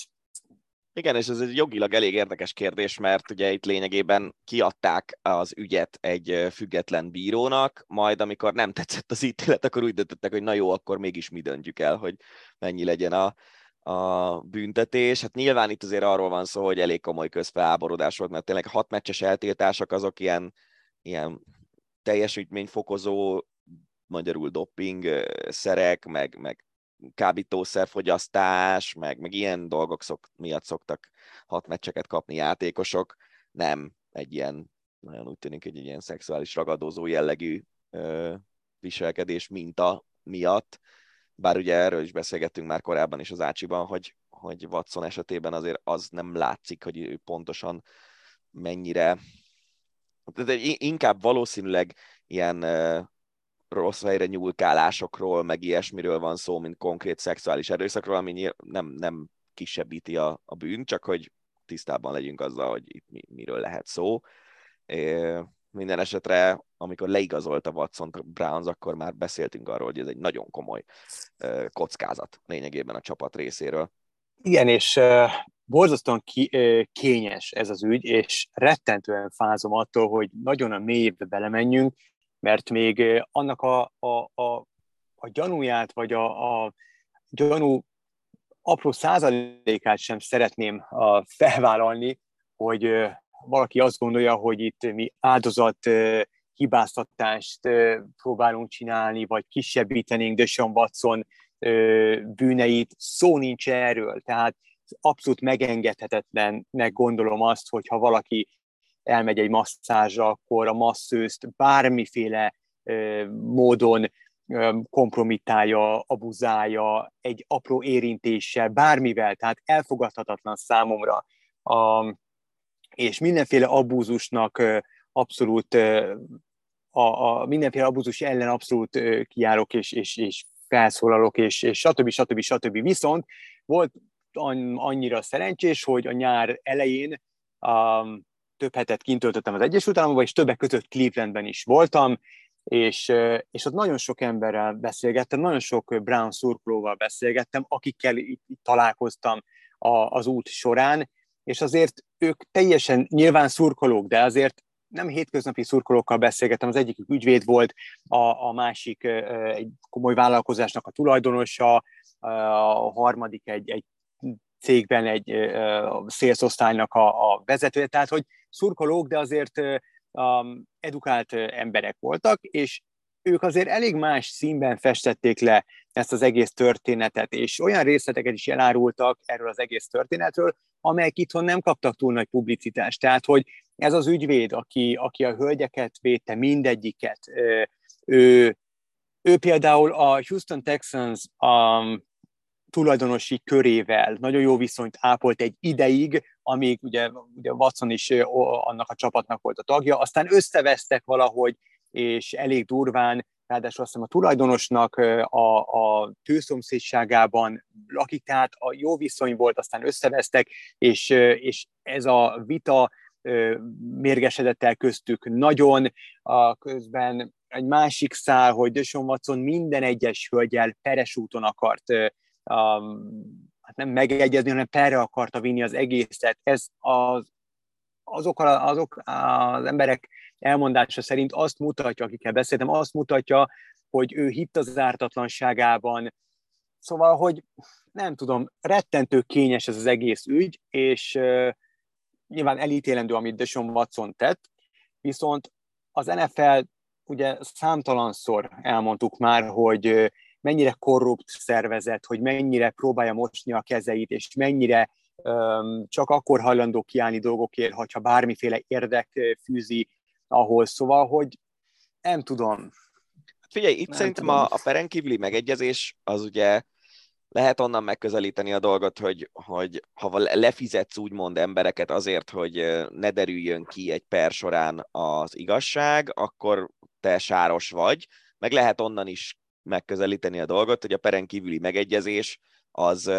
Igen, és ez egy jogilag elég érdekes kérdés, mert ugye itt lényegében kiadták az ügyet egy független bírónak, majd amikor nem tetszett az ítélet, akkor úgy döntöttek, hogy na jó, akkor mégis mi döntjük el, hogy mennyi legyen a, a büntetés. Hát nyilván itt azért arról van szó, hogy elég komoly közfeláborodás volt, mert tényleg hat meccses eltiltások azok ilyen ilyen teljesítményfokozó, magyarul doping szerek, meg, meg kábítószerfogyasztás, meg, meg ilyen dolgok szok, miatt szoktak hat meccseket kapni játékosok, nem egy ilyen, nagyon úgy tűnik, egy ilyen szexuális ragadozó jellegű ö, viselkedés minta miatt, bár ugye erről is beszélgettünk már korábban is az Ácsiban, hogy, hogy Watson esetében azért az nem látszik, hogy ő pontosan mennyire de inkább valószínűleg ilyen rossz helyre nyúlkálásokról, meg ilyesmiről van szó, mint konkrét szexuális erőszakról, ami nem, nem kisebbíti a, a bűn, csak hogy tisztában legyünk azzal, hogy itt mi, miről lehet szó. É, minden esetre, amikor leigazolta Watson Browns, akkor már beszéltünk arról, hogy ez egy nagyon komoly kockázat lényegében a csapat részéről. Igen, és borzasztóan kényes ez az ügy, és rettentően fázom attól, hogy nagyon a mélybe belemenjünk, mert még annak a, a, a, a gyanúját, vagy a, a gyanú apró százalékát sem szeretném felvállalni, hogy valaki azt gondolja, hogy itt mi áldozat hibáztatást próbálunk csinálni, vagy kisebbítenénk Deshaun Watson bűneit, szó nincs erről, tehát abszolút megengedhetetlennek gondolom azt, hogy ha valaki elmegy egy masszázsra, akkor a masszőzt bármiféle módon kompromittálja, abuzálja, egy apró érintéssel, bármivel, tehát elfogadhatatlan számomra. A, és mindenféle abúzusnak abszolút a, a mindenféle abúzus ellen abszolút kiárok és, és, és felszólalok, és, és stb. stb. stb. Viszont volt annyira szerencsés, hogy a nyár elején um, több hetet kint töltöttem az Egyesült Államokban, és többek között Clevelandben is voltam, és, és ott nagyon sok emberrel beszélgettem, nagyon sok Brown szurkolóval beszélgettem, akikkel itt találkoztam a, az út során, és azért ők teljesen nyilván szurkolók, de azért nem hétköznapi szurkolókkal beszélgettem, az egyik ügyvéd volt, a, a másik egy komoly vállalkozásnak a tulajdonosa, a harmadik egy, egy cégben egy szélszosztálynak a, a vezetője, tehát hogy szurkolók, de azért edukált emberek voltak, és ők azért elég más színben festették le ezt az egész történetet, és olyan részleteket is elárultak erről az egész történetről, amelyek itthon nem kaptak túl nagy publicitást. Tehát, hogy ez az ügyvéd, aki, aki a hölgyeket védte, mindegyiket, ő, ő például a Houston Texans um, tulajdonosi körével nagyon jó viszonyt ápolt egy ideig, amíg ugye, ugye Watson is annak a csapatnak volt a tagja, aztán összevesztek valahogy, és elég durván, ráadásul azt hiszem a tulajdonosnak a, a tőszomszédságában lakik, tehát a jó viszony volt, aztán összevesztek, és, és ez a vita mérgesedett el köztük nagyon, a közben egy másik szál, hogy Deshaun Watson minden egyes hölgyel peres úton akart um, hát nem megegyezni, hanem perre akarta vinni az egészet. Ez az, azok, azok az emberek elmondása szerint azt mutatja, akikkel beszéltem, azt mutatja, hogy ő hitt az ártatlanságában. Szóval, hogy nem tudom, rettentő kényes ez az egész ügy, és uh, nyilván elítélendő, amit Deshaun Watson tett, viszont az NFL ugye számtalanszor elmondtuk már, hogy mennyire korrupt szervezet, hogy mennyire próbálja mosni a kezeit, és mennyire um, csak akkor hajlandó kiállni dolgokért, hogyha bármiféle érdek fűzi ahhoz. Szóval, hogy nem tudom. Figyelj, itt nem szerintem tudom. a, a perenkívüli megegyezés az ugye lehet onnan megközelíteni a dolgot, hogy, hogy ha lefizetsz úgymond embereket azért, hogy ne derüljön ki egy per során az igazság, akkor te sáros vagy, meg lehet onnan is megközelíteni a dolgot, hogy a peren kívüli megegyezés az,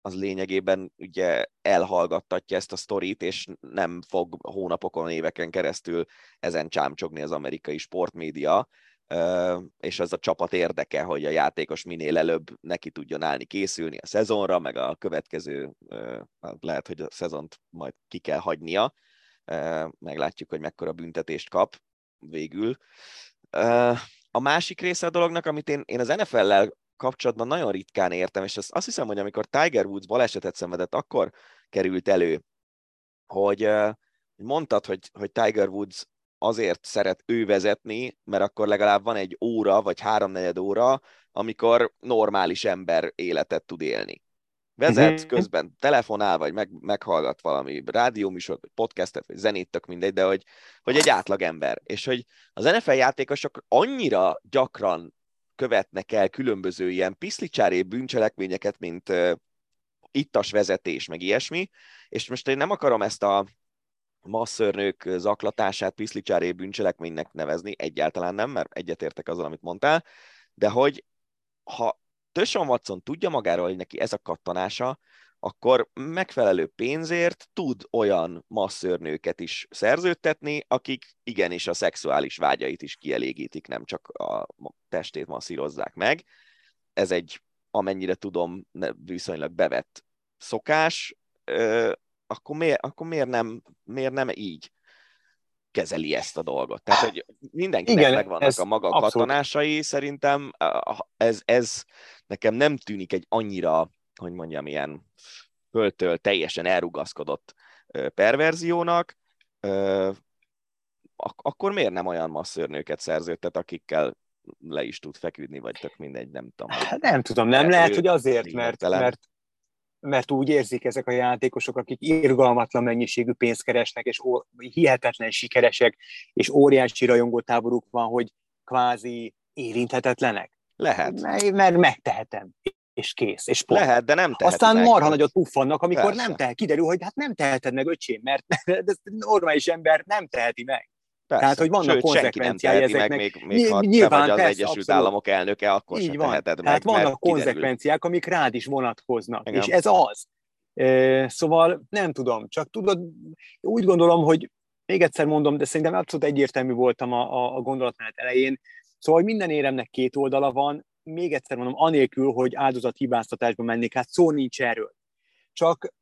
az lényegében ugye elhallgattatja ezt a sztorit, és nem fog hónapokon, éveken keresztül ezen csámcsogni az amerikai sportmédia, és az a csapat érdeke, hogy a játékos minél előbb neki tudjon állni, készülni a szezonra, meg a következő, lehet, hogy a szezont majd ki kell hagynia, meglátjuk, hogy mekkora büntetést kap végül. A másik része a dolognak, amit én, én az NFL-lel kapcsolatban nagyon ritkán értem, és azt, azt hiszem, hogy amikor Tiger Woods balesetet szenvedett, akkor került elő, hogy mondtad, hogy, hogy Tiger Woods azért szeret ő vezetni, mert akkor legalább van egy óra, vagy háromnegyed óra, amikor normális ember életet tud élni. Vezet, uh-huh. közben telefonál, vagy meg, meghallgat valami rádióműsort, vagy podcastet, vagy zenét, tök mindegy, de hogy, hogy egy átlag ember. És hogy az NFL játékosok annyira gyakran követnek el különböző ilyen piszlicsári bűncselekményeket, mint ittas vezetés, meg ilyesmi, és most én nem akarom ezt a masszörnők zaklatását piszlicsári bűncselekménynek nevezni, egyáltalán nem, mert egyetértek azzal, amit mondtál, de hogy ha Töson Watson tudja magáról, hogy neki ez a kattanása, akkor megfelelő pénzért tud olyan masszörnőket is szerződtetni, akik igenis a szexuális vágyait is kielégítik, nem csak a testét masszírozzák meg. Ez egy, amennyire tudom, viszonylag bevett szokás, akkor miért, akkor miért, nem, miért nem így kezeli ezt a dolgot? Tehát, hogy mindenkinek Igen, megvannak a maga abszolút. katonásai, szerintem ez, ez nekem nem tűnik egy annyira hogy mondjam, ilyen föltől teljesen elrugaszkodott perverziónak, akkor miért nem olyan masszörnőket szerződtet, akikkel le is tud feküdni, vagy tök mindegy, nem tudom. Hát nem tudom, nem lehet, hogy azért, mert, mert, mert úgy érzik ezek a játékosok, akik irgalmatlan mennyiségű pénzt keresnek, és ó, hihetetlen sikeresek, és óriási rajongótáboruk van, hogy kvázi érinthetetlenek. Lehet. Mert megtehetem és kész. És pont. Lehet, de nem teheted Aztán marha nagyot puffannak, amikor Persze. nem tehet. Kiderül, hogy hát nem teheted meg, öcsém, mert ez normális ember nem teheti meg. Persze. Tehát, hogy vannak Sőt, konzekvenciái ezeknek. Meg, még, még ha Nyilván, te vagy az persze, Egyesült abszolút. Államok elnöke, akkor Így van. teheted Tehát meg, vannak konzekvenciák, amik rád is vonatkoznak. Igen. És ez az. Szóval nem tudom, csak tudod, úgy gondolom, hogy még egyszer mondom, de szerintem abszolút egyértelmű voltam a, a, a gondolatmenet elején, Szóval minden éremnek két oldala van, még egyszer mondom, anélkül, hogy áldozat hibáztatásba mennék, hát szó nincs erről. Csak,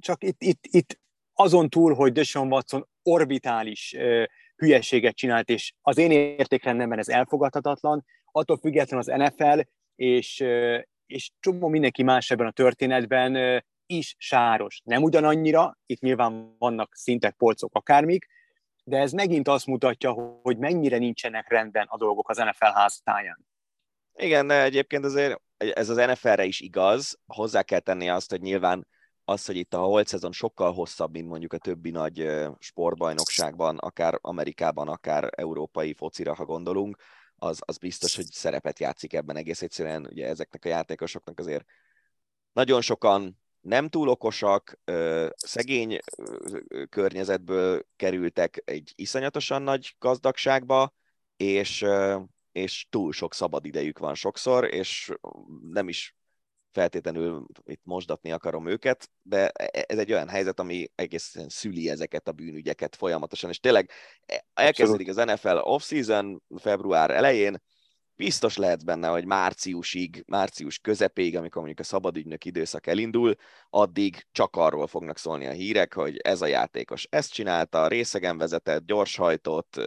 csak itt, itt, itt azon túl, hogy Deshaun Watson orbitális uh, hülyeséget csinált, és az én értékrendemben ez elfogadhatatlan, attól független az NFL és, uh, és csomó mindenki más ebben a történetben uh, is sáros. Nem ugyanannyira, itt nyilván vannak szintek, polcok, akármik, de ez megint azt mutatja, hogy mennyire nincsenek rendben a dolgok az NFL háztáján. Igen, de egyébként azért ez az NFL-re is igaz. Hozzá kell tenni azt, hogy nyilván az, hogy itt a holt szezon sokkal hosszabb, mint mondjuk a többi nagy sportbajnokságban, akár Amerikában, akár európai focira, ha gondolunk, az, az biztos, hogy szerepet játszik ebben egész egyszerűen. Ugye ezeknek a játékosoknak azért nagyon sokan nem túl okosak, szegény környezetből kerültek egy iszonyatosan nagy gazdagságba, és és túl sok szabad idejük van sokszor, és nem is feltétlenül itt mosdatni akarom őket, de ez egy olyan helyzet, ami egészen szüli ezeket a bűnügyeket folyamatosan, és tényleg elkezdődik az NFL off-season február elején, biztos lehet benne, hogy márciusig, március közepéig, amikor mondjuk a szabadügynök időszak elindul, addig csak arról fognak szólni a hírek, hogy ez a játékos ezt csinálta, részegen vezetett, gyorshajtott,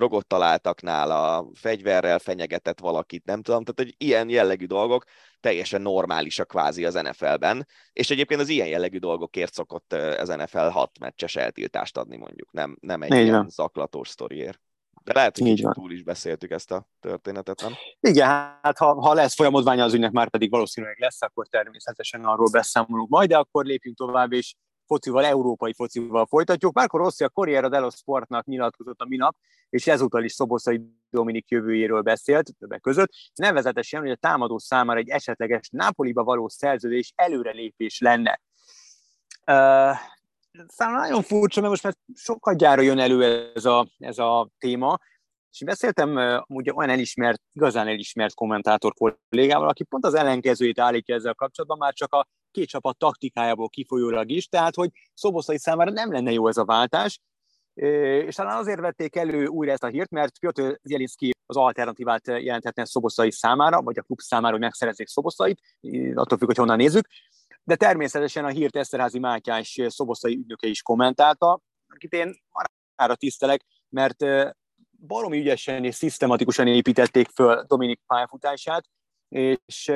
drogot találtak nála, fegyverrel fenyegetett valakit, nem tudom, tehát hogy ilyen jellegű dolgok teljesen normálisak kvázi az NFL-ben, és egyébként az ilyen jellegű dolgokért szokott az NFL hat meccses eltiltást adni mondjuk, nem, nem egy Így ilyen van. zaklatós sztoriért. De lehet, hogy Így van. túl is beszéltük ezt a történetet, nem? Igen, hát ha, ha lesz folyamodványa az ügynek, már pedig valószínűleg lesz, akkor természetesen arról beszámolunk majd, de akkor lépjünk tovább, és focival, európai focival folytatjuk. Márko Rossi a Corriere dello Sportnak nyilatkozott a minap, és ezúttal is Szoboszai Dominik jövőjéről beszélt többek között, nevezetesen, hogy a támadó számára egy esetleges Nápoliba való szerződés előrelépés lenne. Uh, számomra nagyon furcsa, mert most már sokkal gyára jön elő ez a, ez a téma, és beszéltem ugye olyan elismert, igazán elismert kommentátor kollégával, aki pont az ellenkezőjét állítja ezzel kapcsolatban, már csak a két csapat taktikájából kifolyólag is, tehát hogy Szoboszai számára nem lenne jó ez a váltás, és talán azért vették elő újra ezt a hírt, mert Piotr Zielinski az alternatívát jelenthetne Szoboszai számára, vagy a klub számára, hogy megszerezzék Szoboszait, attól függ, hogy honnan nézzük. De természetesen a hírt Eszterházi Mátyás Szoboszai ügynöke is kommentálta, akit én arra tisztelek, mert baromi ügyesen és szisztematikusan építették föl Dominik pályafutását, és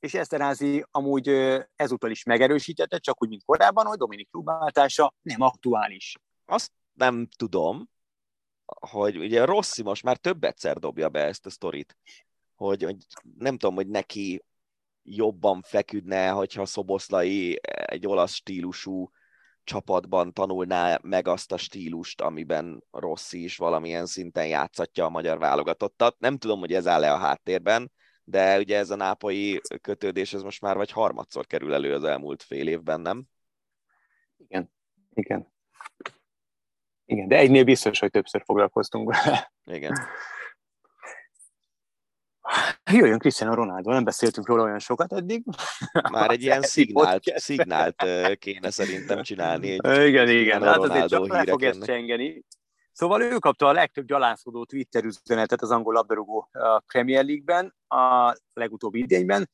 és Eszterházi amúgy ezúttal is megerősítette, csak úgy, mint korábban, hogy Dominik klubváltása nem aktuális. Azt nem tudom, hogy ugye Rossi most már több egyszer dobja be ezt a sztorit, hogy, hogy nem tudom, hogy neki jobban feküdne, hogyha Szoboszlai egy olasz stílusú csapatban tanulná meg azt a stílust, amiben Rossi is valamilyen szinten játszatja a magyar válogatottat. Nem tudom, hogy ez áll-e a háttérben, de ugye ez a nápai kötődés, ez most már vagy harmadszor kerül elő az elmúlt fél évben, nem? Igen, igen. Igen, de egynél biztos, hogy többször foglalkoztunk Igen. Jöjjön Cristiano Ronaldo, nem beszéltünk róla olyan sokat eddig. Már egy ilyen szignált, szignált kéne szerintem csinálni. Egy igen, igen, hát azért csak le fog ezt csengeni. Szóval ő kapta a legtöbb gyalázkodó Twitter üzenetet az angol labdarúgó Premier League-ben, a legutóbbi idényben.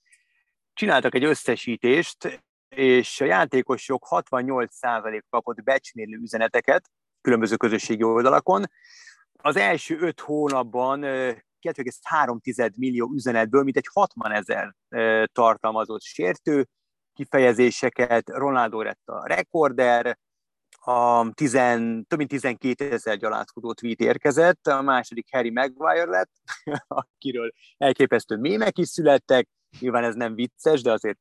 Csináltak egy összesítést, és a játékosok 68% kapott becsmérlő üzeneteket különböző közösségi oldalakon. Az első öt hónapban 2,3 millió üzenetből, mint egy 60 ezer tartalmazott sértő kifejezéseket, Ronaldo lett a rekorder, a tizen, több mint 12 ezer gyalázkodó tweet érkezett, a második Harry Maguire lett, akiről elképesztő mémek is születtek, nyilván ez nem vicces, de azért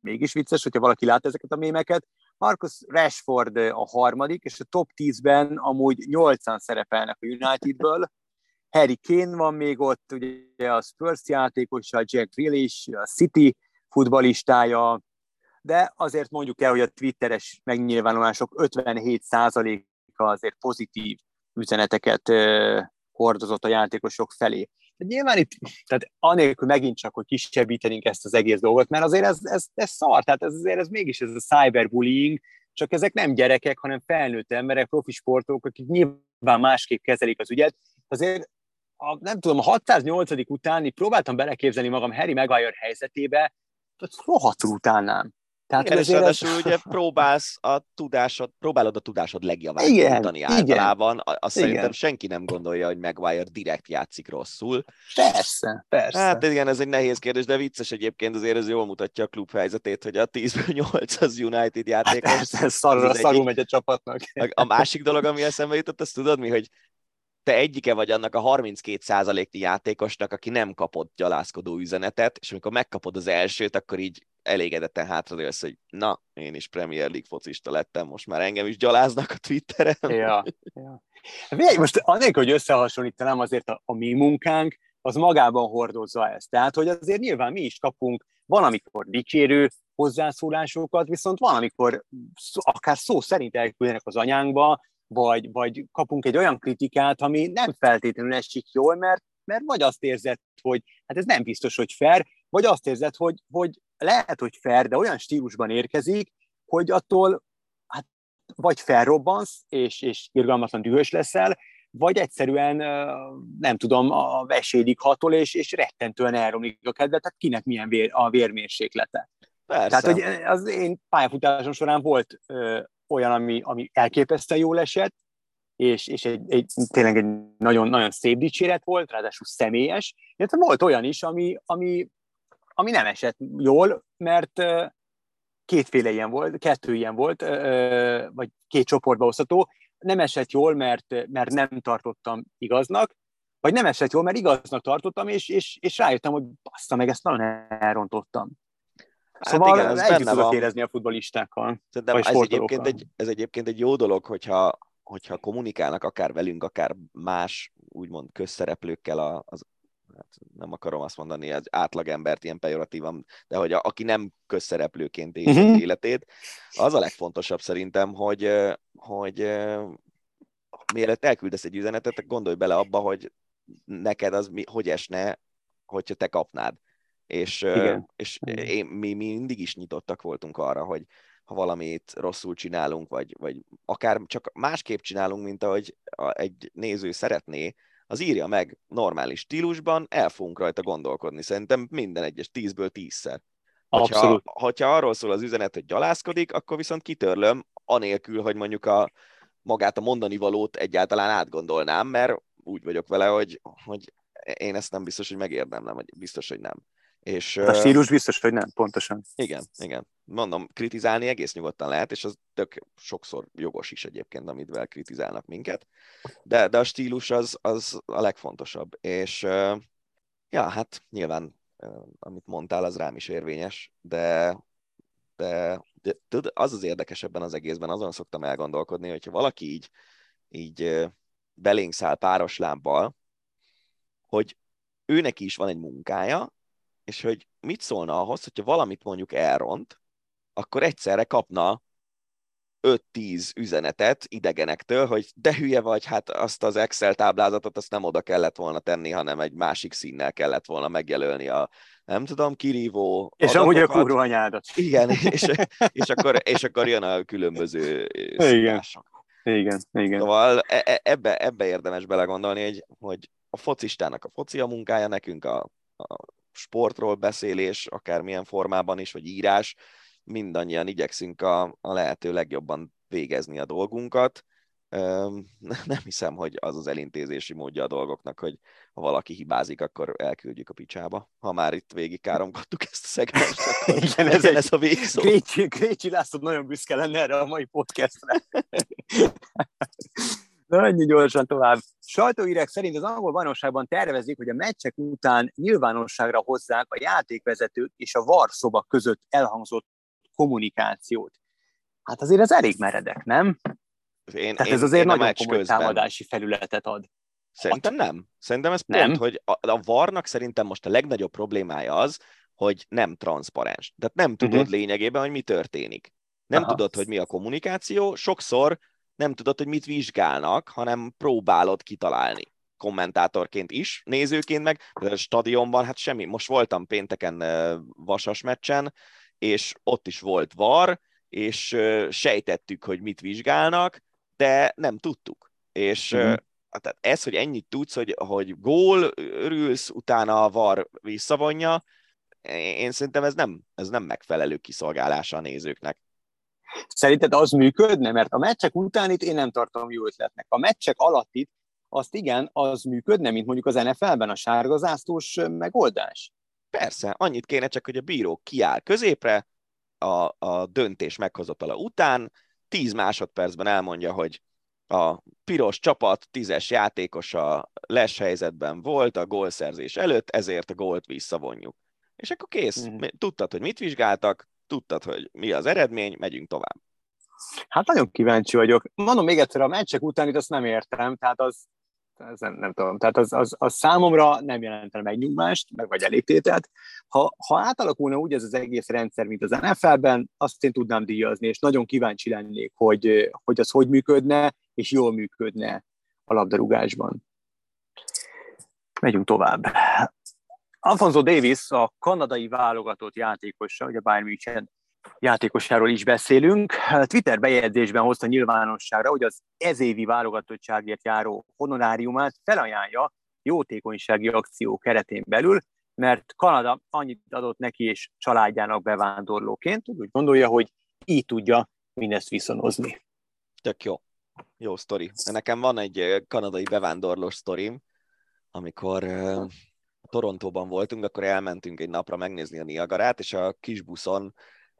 mégis vicces, hogyha valaki lát ezeket a mémeket. Marcus Rashford a harmadik, és a top 10-ben amúgy 8-an szerepelnek a Unitedből, Harry Kane van még ott, ugye a Spurs játékosa, Jack Grealish, a City futbalistája, de azért mondjuk el, hogy a twitteres megnyilvánulások 57%-a azért pozitív üzeneteket hordozott a játékosok felé. De nyilván itt, tehát anélkül megint csak, hogy kisebbítenénk ezt az egész dolgot, mert azért ez, ez, ez szar, tehát ez azért ez mégis ez a cyberbullying, csak ezek nem gyerekek, hanem felnőtt emberek, profi sportok, akik nyilván másképp kezelik az ügyet. Azért a, nem tudom, a 608. után próbáltam beleképzelni magam Harry Maguire helyzetébe, rohadtul utálnám. Tehát igen, és ráadásul ez... ugye próbálsz a tudásod, próbálod a tudásod legjavát igen, mondani általában. Igen, azt igen. szerintem senki nem gondolja, hogy Maguire direkt játszik rosszul. Persze, persze. Hát igen, ez egy nehéz kérdés, de vicces egyébként azért ez jól mutatja a klub helyzetét, hogy a 10-ből 8 az United játékos. Hát persze, szarra, szarul megy a csapatnak. A másik dolog, ami eszembe jutott, azt tudod mi, hogy te egyike vagy annak a 32%-nyi játékosnak, aki nem kapott gyalázkodó üzenetet, és amikor megkapod az elsőt, akkor így elégedetten hátradőlsz, hogy na, én is Premier League focista lettem, most már engem is gyaláznak a Twitteren. Ja, ja. Figyelj, most annélkül, hogy összehasonlítanám azért a, a mi munkánk, az magában hordozza ezt. Tehát, hogy azért nyilván mi is kapunk van, amikor dicsérő hozzászólásokat, viszont van, amikor akár szó szerint elküldenek az anyánkba, vagy, vagy kapunk egy olyan kritikát, ami nem feltétlenül esik jól, mert, mert vagy azt érzed, hogy hát ez nem biztos, hogy fair, vagy azt érzed, hogy, hogy lehet, hogy fair, de olyan stílusban érkezik, hogy attól hát, vagy felrobbansz, és, és irgalmatlan dühös leszel, vagy egyszerűen nem tudom, a vesédig hatol, és, és rettentően elromlik a kedve, tehát kinek milyen vér, a vérmérséklete. Persze. Tehát, hogy az én pályafutásom során volt olyan, ami, ami elképesztően jól esett, és, és egy, egy, tényleg egy nagyon, nagyon szép dicséret volt, ráadásul személyes, illetve volt olyan is, ami, ami, ami nem esett jól, mert kétféle ilyen volt, kettő ilyen volt, vagy két csoportba osztató, nem esett jól, mert, mert nem tartottam igaznak, vagy nem esett jól, mert igaznak tartottam, és, és, és rájöttem, hogy bassza meg, ezt nagyon elrontottam. Hát szóval igen, ez együtt tudok érezni a futbolistákkal. Szerintem ez egyébként, egy, ez egyébként egy jó dolog, hogyha, hogyha kommunikálnak akár velünk, akár más úgymond közszereplőkkel a, az, hát nem akarom azt mondani, az átlagembert ilyen pejoratívan, de hogy a, aki nem közszereplőként éli uh-huh. életét, az a legfontosabb szerintem, hogy, hogy mielőtt elküldesz egy üzenetet, gondolj bele abba, hogy neked az mi, hogy esne, hogyha te kapnád. És, Igen. és én, mi, mi mindig is nyitottak voltunk arra, hogy ha valamit rosszul csinálunk, vagy, vagy akár csak másképp csinálunk, mint ahogy egy néző szeretné, az írja meg normális stílusban, el fogunk rajta gondolkodni. Szerintem minden egyes tízből tízszer. Hogyha, Abszolút. hogyha arról szól az üzenet, hogy gyalázkodik, akkor viszont kitörlöm, anélkül, hogy mondjuk a magát a mondani valót egyáltalán átgondolnám, mert úgy vagyok vele, hogy, hogy én ezt nem biztos, hogy megérdemlem, vagy biztos, hogy nem. És, a stílus biztos, hogy nem, pontosan. Igen, igen. Mondom, kritizálni egész nyugodtan lehet, és az tök sokszor jogos is egyébként, amivel kritizálnak minket, de, de a stílus az, az a legfontosabb. És ja, hát nyilván, amit mondtál, az rám is érvényes, de, de, de tud, az az érdekes ebben az egészben, azon szoktam elgondolkodni, hogyha valaki így, így belénk száll páros lábbal, hogy őnek is van egy munkája, és hogy mit szólna ahhoz, hogyha valamit mondjuk elront, akkor egyszerre kapna 5-10 üzenetet idegenektől, hogy de hülye vagy, hát azt az Excel táblázatot azt nem oda kellett volna tenni, hanem egy másik színnel kellett volna megjelölni a, nem tudom, kirívó És amúgy a kurva anyádat. Igen, és, és, akkor, és akkor jön a különböző igen. Igen, igen. Szóval e, e, ebbe, ebbe érdemes belegondolni, hogy, hogy a focistának a foci a munkája, nekünk a, a sportról beszélés, akármilyen formában is, vagy írás, mindannyian igyekszünk a, a lehető legjobban végezni a dolgunkat. Nem hiszem, hogy az az elintézési módja a dolgoknak, hogy ha valaki hibázik, akkor elküldjük a picsába. Ha már itt végig káromkodtuk ezt a szegmest, akkor Igen, ez, ez a végszó. Grécsi, Grécsi László nagyon büszke lenne erre a mai podcastre. Na, ennyi gyorsan tovább. Sajtóírek szerint az angol bajnokságban tervezik, hogy a meccsek után nyilvánosságra hozzák a játékvezetők és a varszoba között elhangzott kommunikációt. Hát azért ez elég meredek, nem? Én, Tehát ez azért én nagyon komoly közben. támadási felületet ad. Szerintem nem. Szerintem ez nem. pont, hogy a, a varnak szerintem most a legnagyobb problémája az, hogy nem transzparens. Tehát nem tudod uh-huh. lényegében, hogy mi történik. Nem Aha. tudod, hogy mi a kommunikáció. Sokszor nem tudod, hogy mit vizsgálnak, hanem próbálod kitalálni kommentátorként is, nézőként meg, a stadionban, hát semmi. Most voltam pénteken Vasas meccsen, és ott is volt var, és sejtettük, hogy mit vizsgálnak, de nem tudtuk. És uh-huh. tehát ez, hogy ennyit tudsz, hogy, hogy gól, örülsz, utána a var visszavonja, én szerintem ez nem, ez nem megfelelő kiszolgálása a nézőknek. Szerinted az működne? Mert a meccsek után itt én nem tartom jó ötletnek. A meccsek alatt itt azt igen, az működne, mint mondjuk az NFL-ben a sárgazásztós megoldás? Persze, annyit kéne csak, hogy a bíró kiáll középre, a, a döntés meghozatala után, 10 másodpercben elmondja, hogy a piros csapat tízes játékosa les helyzetben volt a gólszerzés előtt, ezért a gólt visszavonjuk. És akkor kész. Mm. Tudtad, hogy mit vizsgáltak, tudtad, hogy mi az eredmény, megyünk tovább. Hát nagyon kíváncsi vagyok. Mondom még egyszer, a meccsek után itt azt nem értem, tehát az, ez nem, nem tudom, tehát az, az, az számomra nem jelentene megnyugvást, meg vagy elégtételt. Ha, ha átalakulna úgy ez az egész rendszer, mint az NFL-ben, azt én tudnám díjazni, és nagyon kíváncsi lennék, hogy, hogy az hogy működne, és jól működne a labdarúgásban. Megyünk tovább. Alfonso Davis, a kanadai válogatott játékosa, ugye Bayern München játékosáról is beszélünk. Twitter bejegyzésben hozta nyilvánosságra, hogy az ezévi válogatottságért járó honoráriumát felajánlja jótékonysági akció keretén belül, mert Kanada annyit adott neki és családjának bevándorlóként, úgy gondolja, hogy így tudja mindezt viszonozni. Tök jó. Jó sztori. Nekem van egy kanadai bevándorlós sztorim, amikor Torontóban voltunk, akkor elmentünk egy napra megnézni a Niagarát, és a kis buszon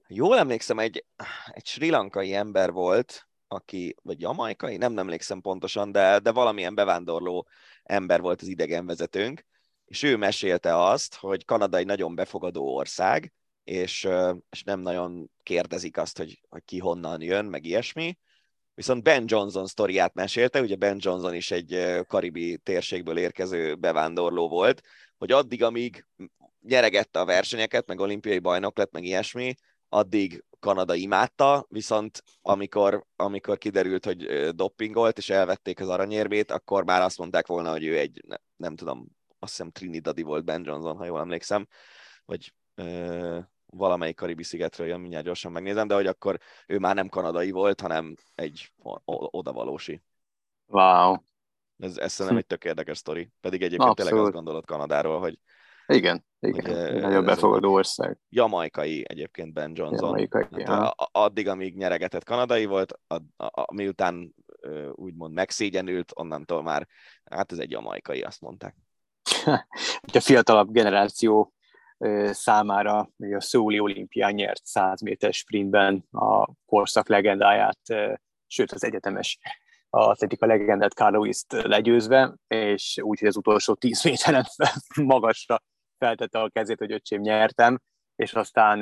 jól emlékszem, egy, egy sri lankai ember volt, aki, vagy jamaikai, nem emlékszem pontosan, de, de valamilyen bevándorló ember volt az idegenvezetőnk, és ő mesélte azt, hogy Kanada egy nagyon befogadó ország, és, és nem nagyon kérdezik azt, hogy, hogy ki honnan jön, meg ilyesmi. Viszont Ben Johnson sztoriát mesélte, ugye Ben Johnson is egy karibi térségből érkező bevándorló volt, hogy addig, amíg nyeregette a versenyeket, meg olimpiai bajnok lett, meg ilyesmi, addig Kanada imádta, viszont amikor, amikor kiderült, hogy doppingolt, és elvették az aranyérmét, akkor már azt mondták volna, hogy ő egy, ne, nem tudom, azt hiszem Trinidadi volt Ben Johnson, ha jól emlékszem, vagy valamelyik karibi szigetről jön, mindjárt gyorsan megnézem, de hogy akkor ő már nem kanadai volt, hanem egy odavalósi. Wow. Ez, ez szerintem egy tök érdekes sztori. Pedig egyébként Abszolút. tényleg azt gondolod Kanadáról, hogy igen, igen. Hogy, nagyon befogadó ország. Jamaikai egyébként Ben Johnson. Jamaikai, hát, addig, amíg nyeregetett kanadai volt, a, a, a, miután úgymond megszégyenült, onnantól már, hát ez egy jamaikai, azt mondták. a fiatalabb generáció számára a Szóli olimpián nyert 100 méter sprintben a korszak legendáját, sőt az egyetemes atletika legendát Carlois-t legyőzve, és úgyhogy az utolsó 10 méteren magasra feltette a kezét, hogy öcsém nyertem, és aztán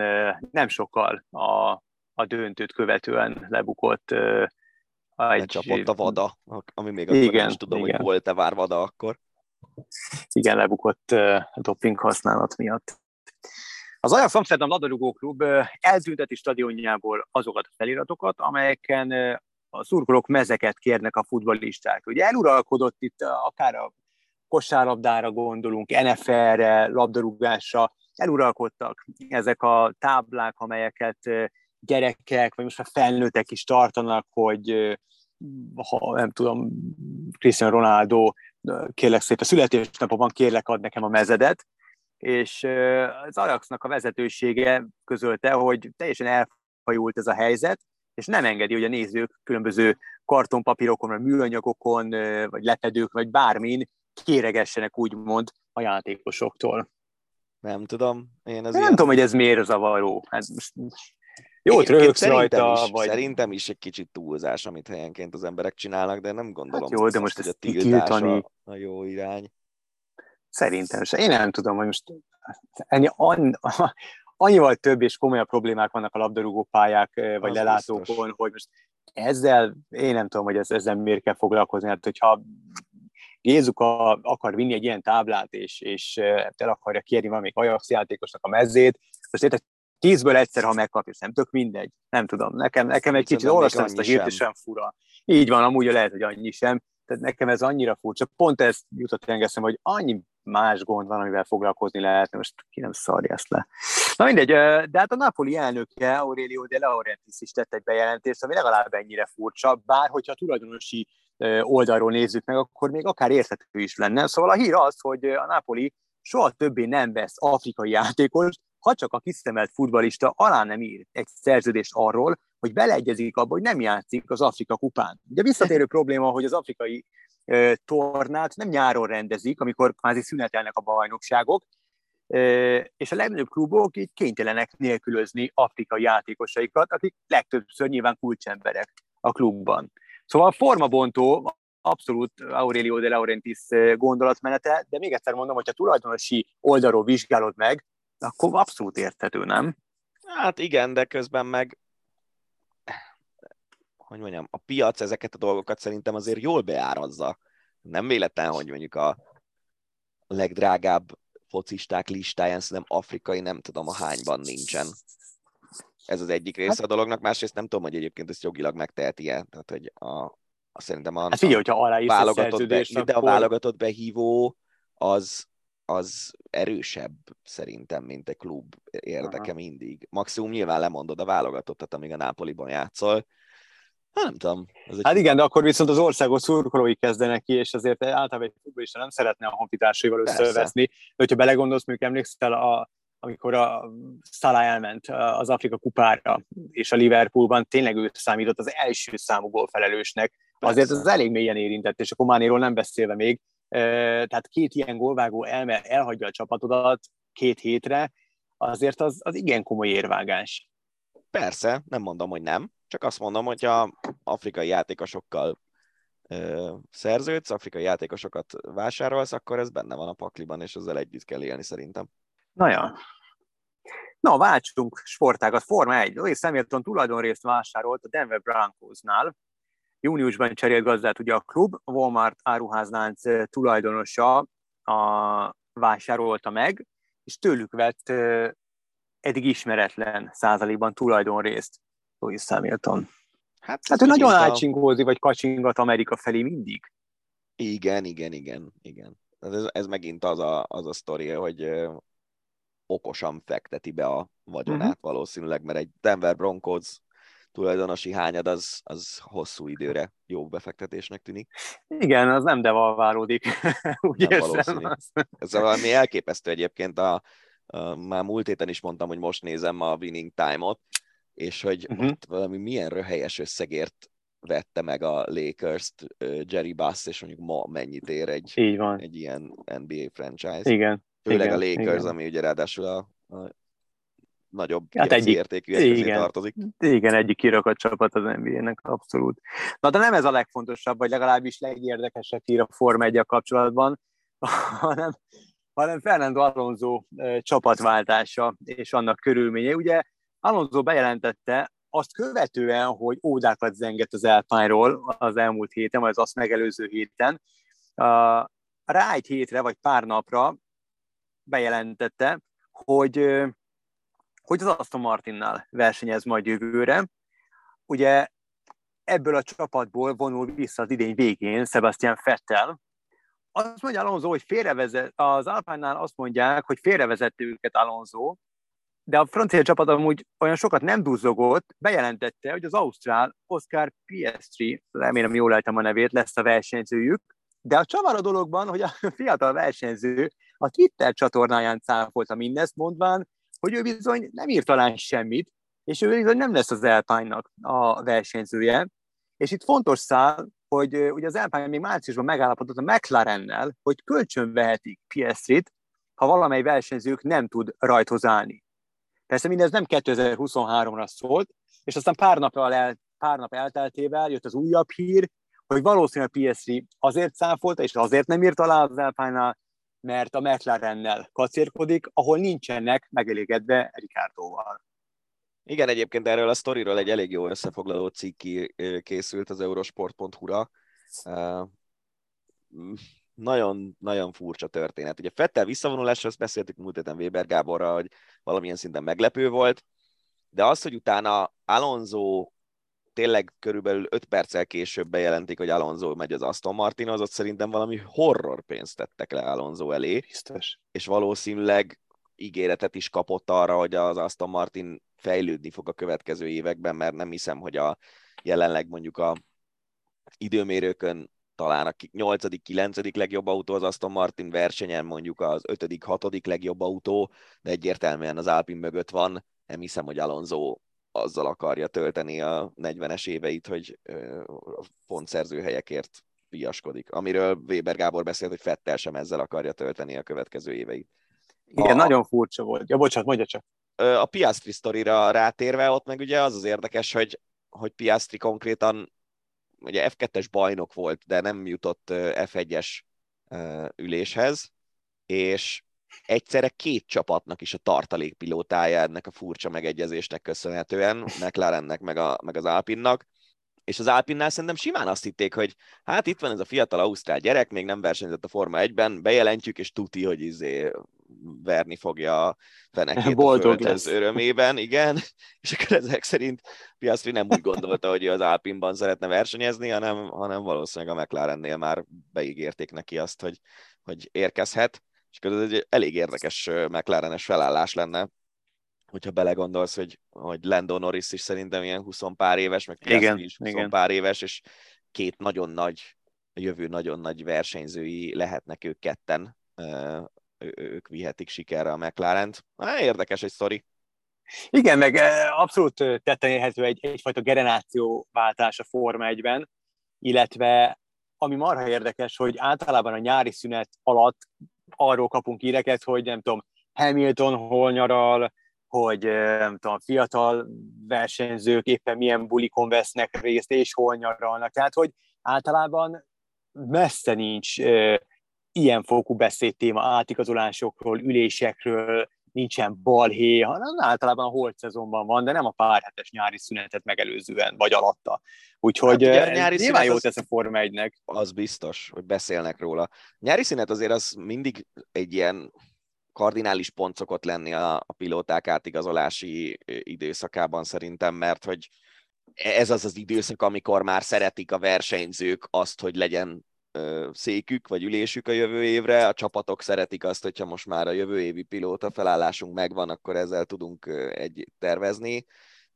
nem sokkal a, a döntőt követően lebukott egy... Csapott a vada, ami még akkor igen, nem is tudom, igen. hogy volt-e vár vada akkor. Igen, lebukott doping használat miatt. Az Ajax Amsterdam labdarúgó klub eltünteti stadionjából azokat a feliratokat, amelyeken a szurkolók mezeket kérnek a futballisták. Ugye eluralkodott itt akár a kosárlabdára gondolunk, NFL-re, labdarúgásra, eluralkodtak ezek a táblák, amelyeket gyerekek, vagy most már felnőttek is tartanak, hogy ha nem tudom, Cristiano Ronaldo, kérlek szépen, születésnapomban kérlek ad nekem a mezedet, és az Ajaxnak a vezetősége közölte, hogy teljesen elfajult ez a helyzet, és nem engedi, hogy a nézők különböző kartonpapírokon, vagy műanyagokon, vagy lepedők, vagy bármin kéregessenek úgymond a játékosoktól. Nem tudom. Én az nem ilyen... tudom, hogy ez miért zavaró. Ez jó, röhögsz rajta, is, vagy... Szerintem is egy kicsit túlzás, amit helyenként az emberek csinálnak, de nem gondolom, hát jó, de most hogy a tiltani... a jó irány. Szerintem se. Én nem tudom, hogy most ennyi, annyi, annyival több és komolyabb problémák vannak a labdarúgó pályák vagy az lelátókon, biztos. hogy most ezzel, én nem tudom, hogy ez, ezzel miért kell foglalkozni. Hát, hogyha Gézuka akar vinni egy ilyen táblát, és, és el akarja kérni valamelyik Ajax játékosnak a mezzét, most érted, tízből egyszer, ha megkapja, nem tök mindegy. Nem tudom, nekem, nekem egy kicsit olvastam ezt a hírt, és sem fura. Így van, amúgy lehet, hogy annyi sem. Tehát nekem ez annyira furcsa. Pont ezt jutott engeszem, hogy annyi más gond van, amivel foglalkozni lehet, most ki nem szarja ezt le. Na mindegy, de hát a Napoli elnöke, Aurelio de Laurentiis is tett egy bejelentést, ami legalább ennyire furcsa, bár hogyha a tulajdonosi oldalról nézzük meg, akkor még akár érthető is lenne. Szóval a hír az, hogy a Napoli soha többé nem vesz afrikai játékost, ha csak a kiszemelt futbalista alá nem ír egy szerződést arról, hogy beleegyezik abba, hogy nem játszik az Afrika kupán. Ugye visszatérő probléma, hogy az afrikai tornát nem nyáron rendezik, amikor kvázi szünetelnek a bajnokságok, és a legnagyobb klubok így kénytelenek nélkülözni afrikai játékosaikat, akik legtöbbször nyilván kulcsemberek a klubban. Szóval a formabontó abszolút Aurelio de Laurentiis gondolatmenete, de még egyszer mondom, hogyha tulajdonosi oldalról vizsgálod meg, akkor abszolút érthető, nem? Hát igen, de közben meg hogy mondjam, a piac ezeket a dolgokat szerintem azért jól beárazza. Nem véletlen, hogy mondjuk a legdrágább focisták listáján szerintem afrikai nem tudom a hányban nincsen. Ez az egyik része hát, a dolognak, másrészt nem tudom, hogy egyébként ezt jogilag megteheti -e. Tehát, hogy a, a szerintem a, hát figyelj, hogyha alá válogatott be, akkor... de a válogatott behívó az, az erősebb szerintem, mint egy klub érdeke Aha. mindig. Maximum nyilván lemondod a válogatottat, amíg a Nápoliban játszol. Hát nem tudom. Ez egy hát igen, de akkor viszont az országos szurkolói kezdenek ki, és azért általában egy futbolista nem szeretne a honfitársaival összeveszni. Hogyha belegondolsz, mondjuk emlékszel, a, amikor a Salah elment az Afrika kupára, és a Liverpoolban tényleg ő számított az első számú gólfelelősnek, azért az elég mélyen érintett, és a Kománéról nem beszélve még, tehát két ilyen gólvágó elme, elhagyja a csapatodat két hétre, azért az, az igen komoly érvágás. Persze, nem mondom, hogy nem, csak azt mondom, hogy a afrikai játékosokkal ö, szerződsz, afrikai játékosokat vásárolsz, akkor ez benne van a pakliban, és ezzel együtt kell élni szerintem. Na ja. Na, váltsunk sportágat. Forma 1. Louis Hamilton tulajdonrészt vásárolt a Denver Broncosnál, Júniusban cserélt gazdát ugye a klub, Walmart áruházlánc tulajdonosa a, vásárolta meg, és tőlük vett eddig ismeretlen százalékban tulajdonrészt Louis Hamilton. Hát, hát ő nagyon a... átsingózi, vagy kacsingat Amerika felé mindig. Igen, igen, igen, igen. Ez, ez megint az a, az a sztori, hogy okosan fekteti be a vagyonát uh-huh. valószínűleg, mert egy Denver Broncos tulajdonosi hányad az, az hosszú időre jó befektetésnek tűnik. Igen, az nem devalválódik, úgy nem érzem. Ez valami elképesztő egyébként, a, a, már múlt héten is mondtam, hogy most nézem a Winning Time-ot, és hogy uh-huh. ott valami milyen röhelyes összegért vette meg a Lakers-t Jerry Bass, és mondjuk ma mennyit ér egy, Így van. egy ilyen NBA franchise. Igen. Főleg igen, a Lakers, igen. ami ugye ráadásul a, a nagyobb hát egyik, értékű igen, tartozik. Igen, egyik kirakat csapat az NBA-nek, abszolút. Na de nem ez a legfontosabb, vagy legalábbis legérdekesebb hír a Forma 1 kapcsolatban, hanem, hanem Fernando Alonso csapatváltása és annak körülménye. Ugye Alonso bejelentette azt követően, hogy ódákat zengett az Alpine-ról az elmúlt héten, vagy az azt megelőző héten, rá egy hétre, vagy pár napra bejelentette, hogy hogy az Aston Martinnál versenyez majd jövőre. Ugye ebből a csapatból vonul vissza az idény végén Sebastian Vettel. Azt mondja Alonso, hogy félrevezet, az Alpine-nál azt mondják, hogy félrevezette őket Alonso, de a francia csapat amúgy olyan sokat nem duzzogott, bejelentette, hogy az Ausztrál Oscar Piastri, remélem jól lehetem a nevét, lesz a versenyzőjük, de a csavar a dologban, hogy a fiatal versenyző a Twitter csatornáján cáfolta mindezt, mondván, hogy ő bizony nem írt talán semmit, és ő bizony nem lesz az alpine a versenyzője. És itt fontos szál, hogy ugye az Alpine még márciusban megállapodott a McLarennel, hogy kölcsön vehetik Piastrit, ha valamely versenyzők nem tud rajthoz állni. Persze mindez nem 2023-ra szólt, és aztán pár nap, el, pár nap elteltével jött az újabb hír, hogy valószínűleg PSV azért száfolta, és azért nem írt alá az alpine mert a McLarennel kacérkodik, ahol nincsenek megelégedve Ricardóval. Igen, egyébként erről a sztoriról egy elég jó összefoglaló cikk készült az eurosport.hu-ra. Nagyon, nagyon furcsa történet. Ugye Fettel visszavonulásra azt beszéltük múlt héten Weber Gáborra, hogy valamilyen szinten meglepő volt, de az, hogy utána Alonso tényleg körülbelül 5 perccel később bejelentik, hogy Alonso megy az Aston Martinhoz, ott szerintem valami horror pénzt tettek le Alonso elé. Biztos. És valószínűleg ígéretet is kapott arra, hogy az Aston Martin fejlődni fog a következő években, mert nem hiszem, hogy a jelenleg mondjuk a időmérőkön talán a 8.-9. legjobb autó az Aston Martin versenyen, mondjuk az 5.-6. legjobb autó, de egyértelműen az Alpin mögött van. Nem hiszem, hogy Alonso azzal akarja tölteni a 40-es éveit, hogy pontszerző helyekért piaskodik. Amiről Weber Gábor beszélt, hogy Fettel sem ezzel akarja tölteni a következő éveit. Igen, a, nagyon furcsa volt. Ja, bocsánat, mondja csak. A Piastri sztorira rátérve, ott meg ugye az az érdekes, hogy, hogy Piastri konkrétan ugye F2-es bajnok volt, de nem jutott F1-es üléshez, és egyszerre két csapatnak is a tartalékpilótája ennek a furcsa megegyezésnek köszönhetően, McLarennek meg, a, meg az Alpinnak, és az Alpinnál szerintem simán azt hitték, hogy hát itt van ez a fiatal ausztrál gyerek, még nem versenyzett a Forma 1-ben, bejelentjük, és tuti, hogy izé verni fogja a fenekét Boldog a lesz. örömében, igen, és akkor ezek szerint Piastri nem úgy gondolta, hogy az Alpinban szeretne versenyezni, hanem, hanem valószínűleg a McLarennél már beígérték neki azt, hogy, hogy érkezhet, és akkor ez egy elég érdekes McLarenes felállás lenne, hogyha belegondolsz, hogy, hogy Lando Norris is szerintem ilyen 20 pár éves, meg Piastri igen, is 20 igen. pár éves, és két nagyon nagy, jövő nagyon nagy versenyzői lehetnek ők ketten, ők vihetik sikerre a McLaren-t. Érdekes egy sztori. Igen, meg abszolút tetten érhető egy, egyfajta generációváltás a Forma 1-ben, illetve ami marha érdekes, hogy általában a nyári szünet alatt arról kapunk íreket, hogy nem tudom, Hamilton hol nyaral, hogy nem tudom, fiatal versenyzők éppen milyen bulikon vesznek részt, és hol nyaralnak. Tehát, hogy általában messze nincs ilyen fokú beszédtéma átigazolásokról, ülésekről, nincsen balhé, hanem általában a holt szezonban van, de nem a pár hetes nyári szünetet megelőzően, vagy alatta. Úgyhogy hát, nyári nyilván jó tesz a Forma 1-nek. Az biztos, hogy beszélnek róla. Nyári szünet azért az mindig egy ilyen kardinális pont szokott lenni a, a pilóták átigazolási időszakában szerintem, mert hogy ez az az időszak, amikor már szeretik a versenyzők azt, hogy legyen székük vagy ülésük a jövő évre, a csapatok szeretik azt, hogyha most már a jövő évi pilóta felállásunk megvan, akkor ezzel tudunk egy tervezni.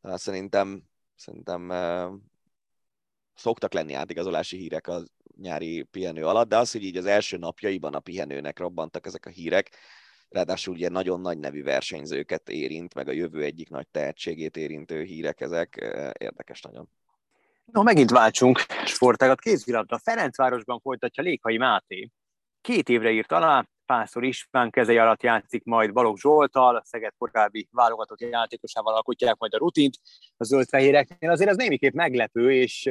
Szerintem, szerintem szoktak lenni átigazolási hírek a nyári pihenő alatt, de az, hogy így az első napjaiban a pihenőnek robbantak ezek a hírek, ráadásul ugye nagyon nagy nevű versenyzőket érint, meg a jövő egyik nagy tehetségét érintő hírek ezek, érdekes nagyon. No, megint váltsunk sportágat. Kézilabda. Ferencvárosban folytatja Lékai Máté. Két évre írt alá, Pászor István kezei alatt játszik majd Balogh Zsoltal, a Szeged korábbi válogatott játékosával alkotják majd a rutint a zöldfehéreknél. Azért ez némiképp meglepő, és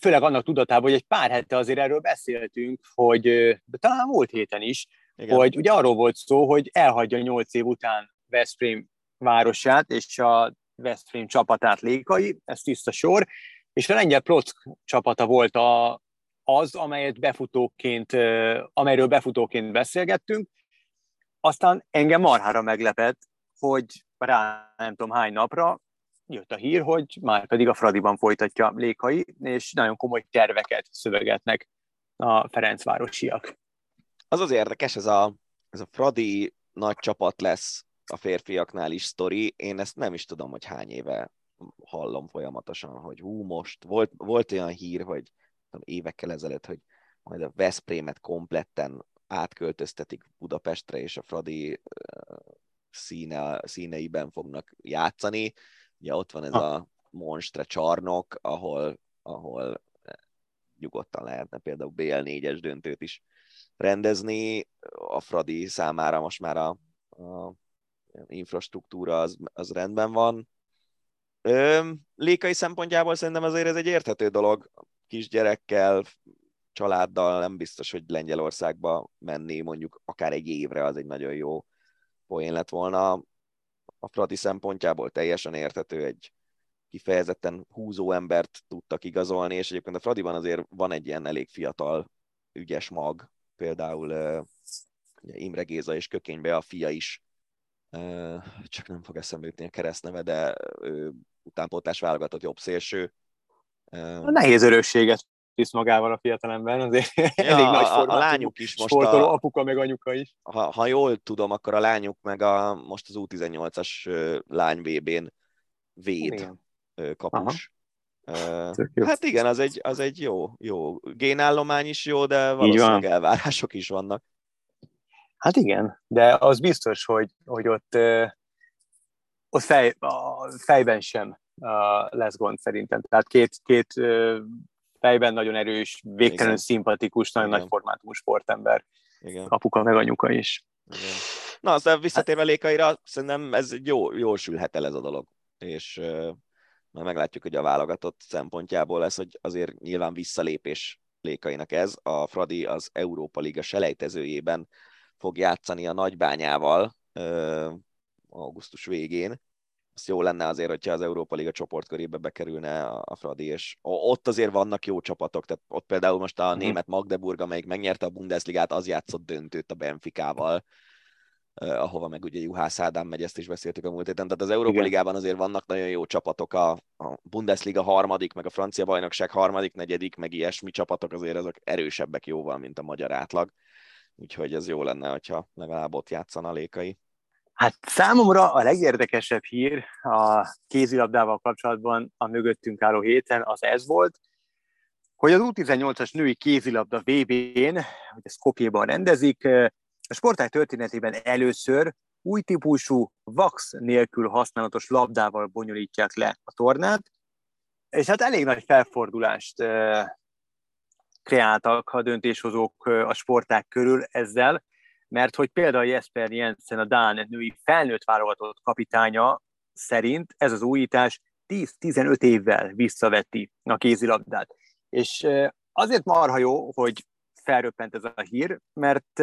főleg annak tudatában, hogy egy pár hete azért erről beszéltünk, hogy de talán volt héten is, Igen. hogy ugye arról volt szó, hogy elhagyja nyolc év után Veszprém városát, és a Westframe csapatát Lékai, ez tiszta sor, és a lengyel Plock csapata volt a, az, amelyet befutóként, amelyről befutóként beszélgettünk. Aztán engem marhára meglepett, hogy rá nem tudom hány napra jött a hír, hogy már pedig a Fradiban folytatja Lékai, és nagyon komoly terveket szövegetnek a Ferencvárosiak. Az az érdekes, ez a, ez a Fradi nagy csapat lesz a férfiaknál is sztori. Én ezt nem is tudom, hogy hány éve hallom folyamatosan, hogy hú, most volt, volt olyan hír, hogy tudom, évekkel ezelőtt, hogy majd a Veszprémet kompletten átköltöztetik Budapestre, és a Fradi színe, színeiben fognak játszani. Ugye ott van ez ha. a monstre csarnok, ahol, ahol nyugodtan lehetne például BL4-es döntőt is rendezni. A Fradi számára most már a, a infrastruktúra az, az rendben van. Ö, lékai szempontjából szerintem azért ez egy érthető dolog. Kisgyerekkel, családdal nem biztos, hogy Lengyelországba menni mondjuk akár egy évre, az egy nagyon jó poén lett volna. A Fradi szempontjából teljesen érthető, egy kifejezetten húzó embert tudtak igazolni, és egyébként a Fradiban azért van egy ilyen elég fiatal, ügyes mag, például Imre Géza és Kökénybe a fia is, csak nem fog eszembe jutni a keresztneve, de ő utánpótlás válogatott jobb szélső. A nehéz örökséget visz magával a fiatalember, azért ja, elég nagy a, a lányuk is most sportoló, a, apuka meg anyuka is. Ha, ha jól tudom, akkor a lányuk meg a, most az U18-as lány VB-n véd Igen. kapus. Aha. Hát igen, az egy, az egy jó, jó génállomány is jó, de valószínűleg elvárások is vannak. Hát igen, de az biztos, hogy, hogy ott, ott fej, a fejben sem lesz gond szerintem. Tehát két, két fejben nagyon erős, végtelenül Igen. szimpatikus, nagyon Igen. nagy formátumú sportember. Igen. Apuka meg anyuka is. Igen. Na, aztán visszatérve Lékaira, szerintem ez jó, jól sülhet el ez a dolog. És majd meglátjuk, hogy a válogatott szempontjából lesz, hogy azért nyilván visszalépés Lékainak ez. A Fradi az Európa Liga selejtezőjében fog játszani a Nagybányával augusztus végén, az jó lenne azért, hogyha az Európa Liga csoportkörébe bekerülne a Fradi, és ott azért vannak jó csapatok, tehát ott például most a mhm. német Magdeburg, amelyik megnyerte a Bundesligát, az játszott döntőt a Benficával, ahova meg ugye Juhász Ádám megy, ezt is beszéltük a múlt héten. Tehát az Európa Ligában azért vannak nagyon jó csapatok, a, a Bundesliga harmadik, meg a francia bajnokság harmadik, negyedik, meg ilyesmi csapatok azért azok erősebbek jóval, mint a magyar átlag. Úgyhogy ez jó lenne, hogyha legalább ott játszana lékai. Hát számomra a legérdekesebb hír a kézilabdával kapcsolatban a mögöttünk álló héten az ez volt, hogy az U18-as női kézilabda VB-n, hogy ezt Skopjéban rendezik, a sportág történetében először új típusú VAX nélkül használatos labdával bonyolítják le a tornát, és hát elég nagy felfordulást kreáltak a döntéshozók a sporták körül ezzel, mert hogy például Jesper Jensen, a Dán női felnőtt válogatott kapitánya szerint ez az újítás 10-15 évvel visszaveti a kézilabdát. És azért marha jó, hogy felröppent ez a hír, mert,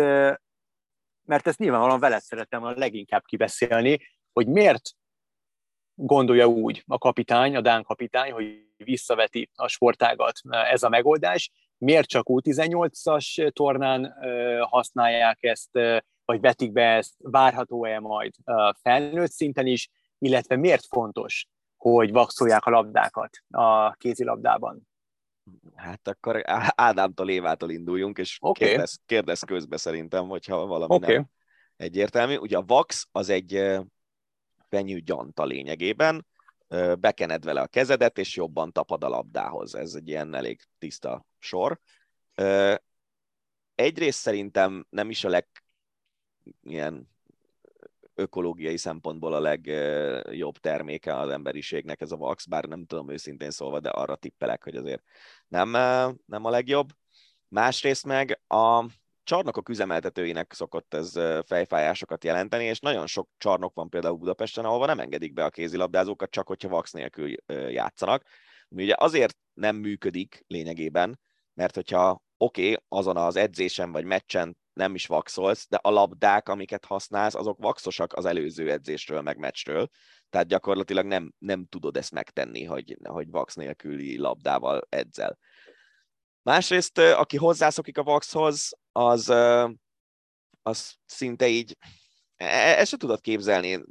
mert ezt nyilvánvalóan veled szeretem a leginkább kibeszélni, hogy miért gondolja úgy a kapitány, a Dán kapitány, hogy visszaveti a sportágat ez a megoldás, miért csak U18-as tornán használják ezt, vagy vetik be ezt, várható-e majd felnőtt szinten is, illetve miért fontos, hogy vakszolják a labdákat a kézilabdában? Hát akkor Ádámtól Évától induljunk, és okay. kérdez, kérdez közbe szerintem, hogyha valami okay. nem egyértelmű. Ugye a vax az egy fenyő gyanta lényegében, bekened vele a kezedet, és jobban tapad a labdához. Ez egy ilyen elég tiszta sor. Egyrészt szerintem nem is a leg ilyen ökológiai szempontból a legjobb terméke az emberiségnek ez a vax, bár nem tudom őszintén szólva, de arra tippelek, hogy azért nem, nem a legjobb. Másrészt meg a csarnokok üzemeltetőinek szokott ez fejfájásokat jelenteni, és nagyon sok csarnok van például Budapesten, ahova nem engedik be a kézilabdázókat, csak hogyha vax nélkül játszanak. Ugye azért nem működik lényegében, mert hogyha oké, okay, azon az edzésen vagy meccsen nem is vaxolsz, de a labdák, amiket használsz, azok vaxosak az előző edzésről, meg meccsről, tehát gyakorlatilag nem, nem tudod ezt megtenni, hogy, hogy vax nélküli labdával edzel. Másrészt, aki hozzászokik a vaxhoz, az, az szinte így, e, e, ezt se tudod képzelni,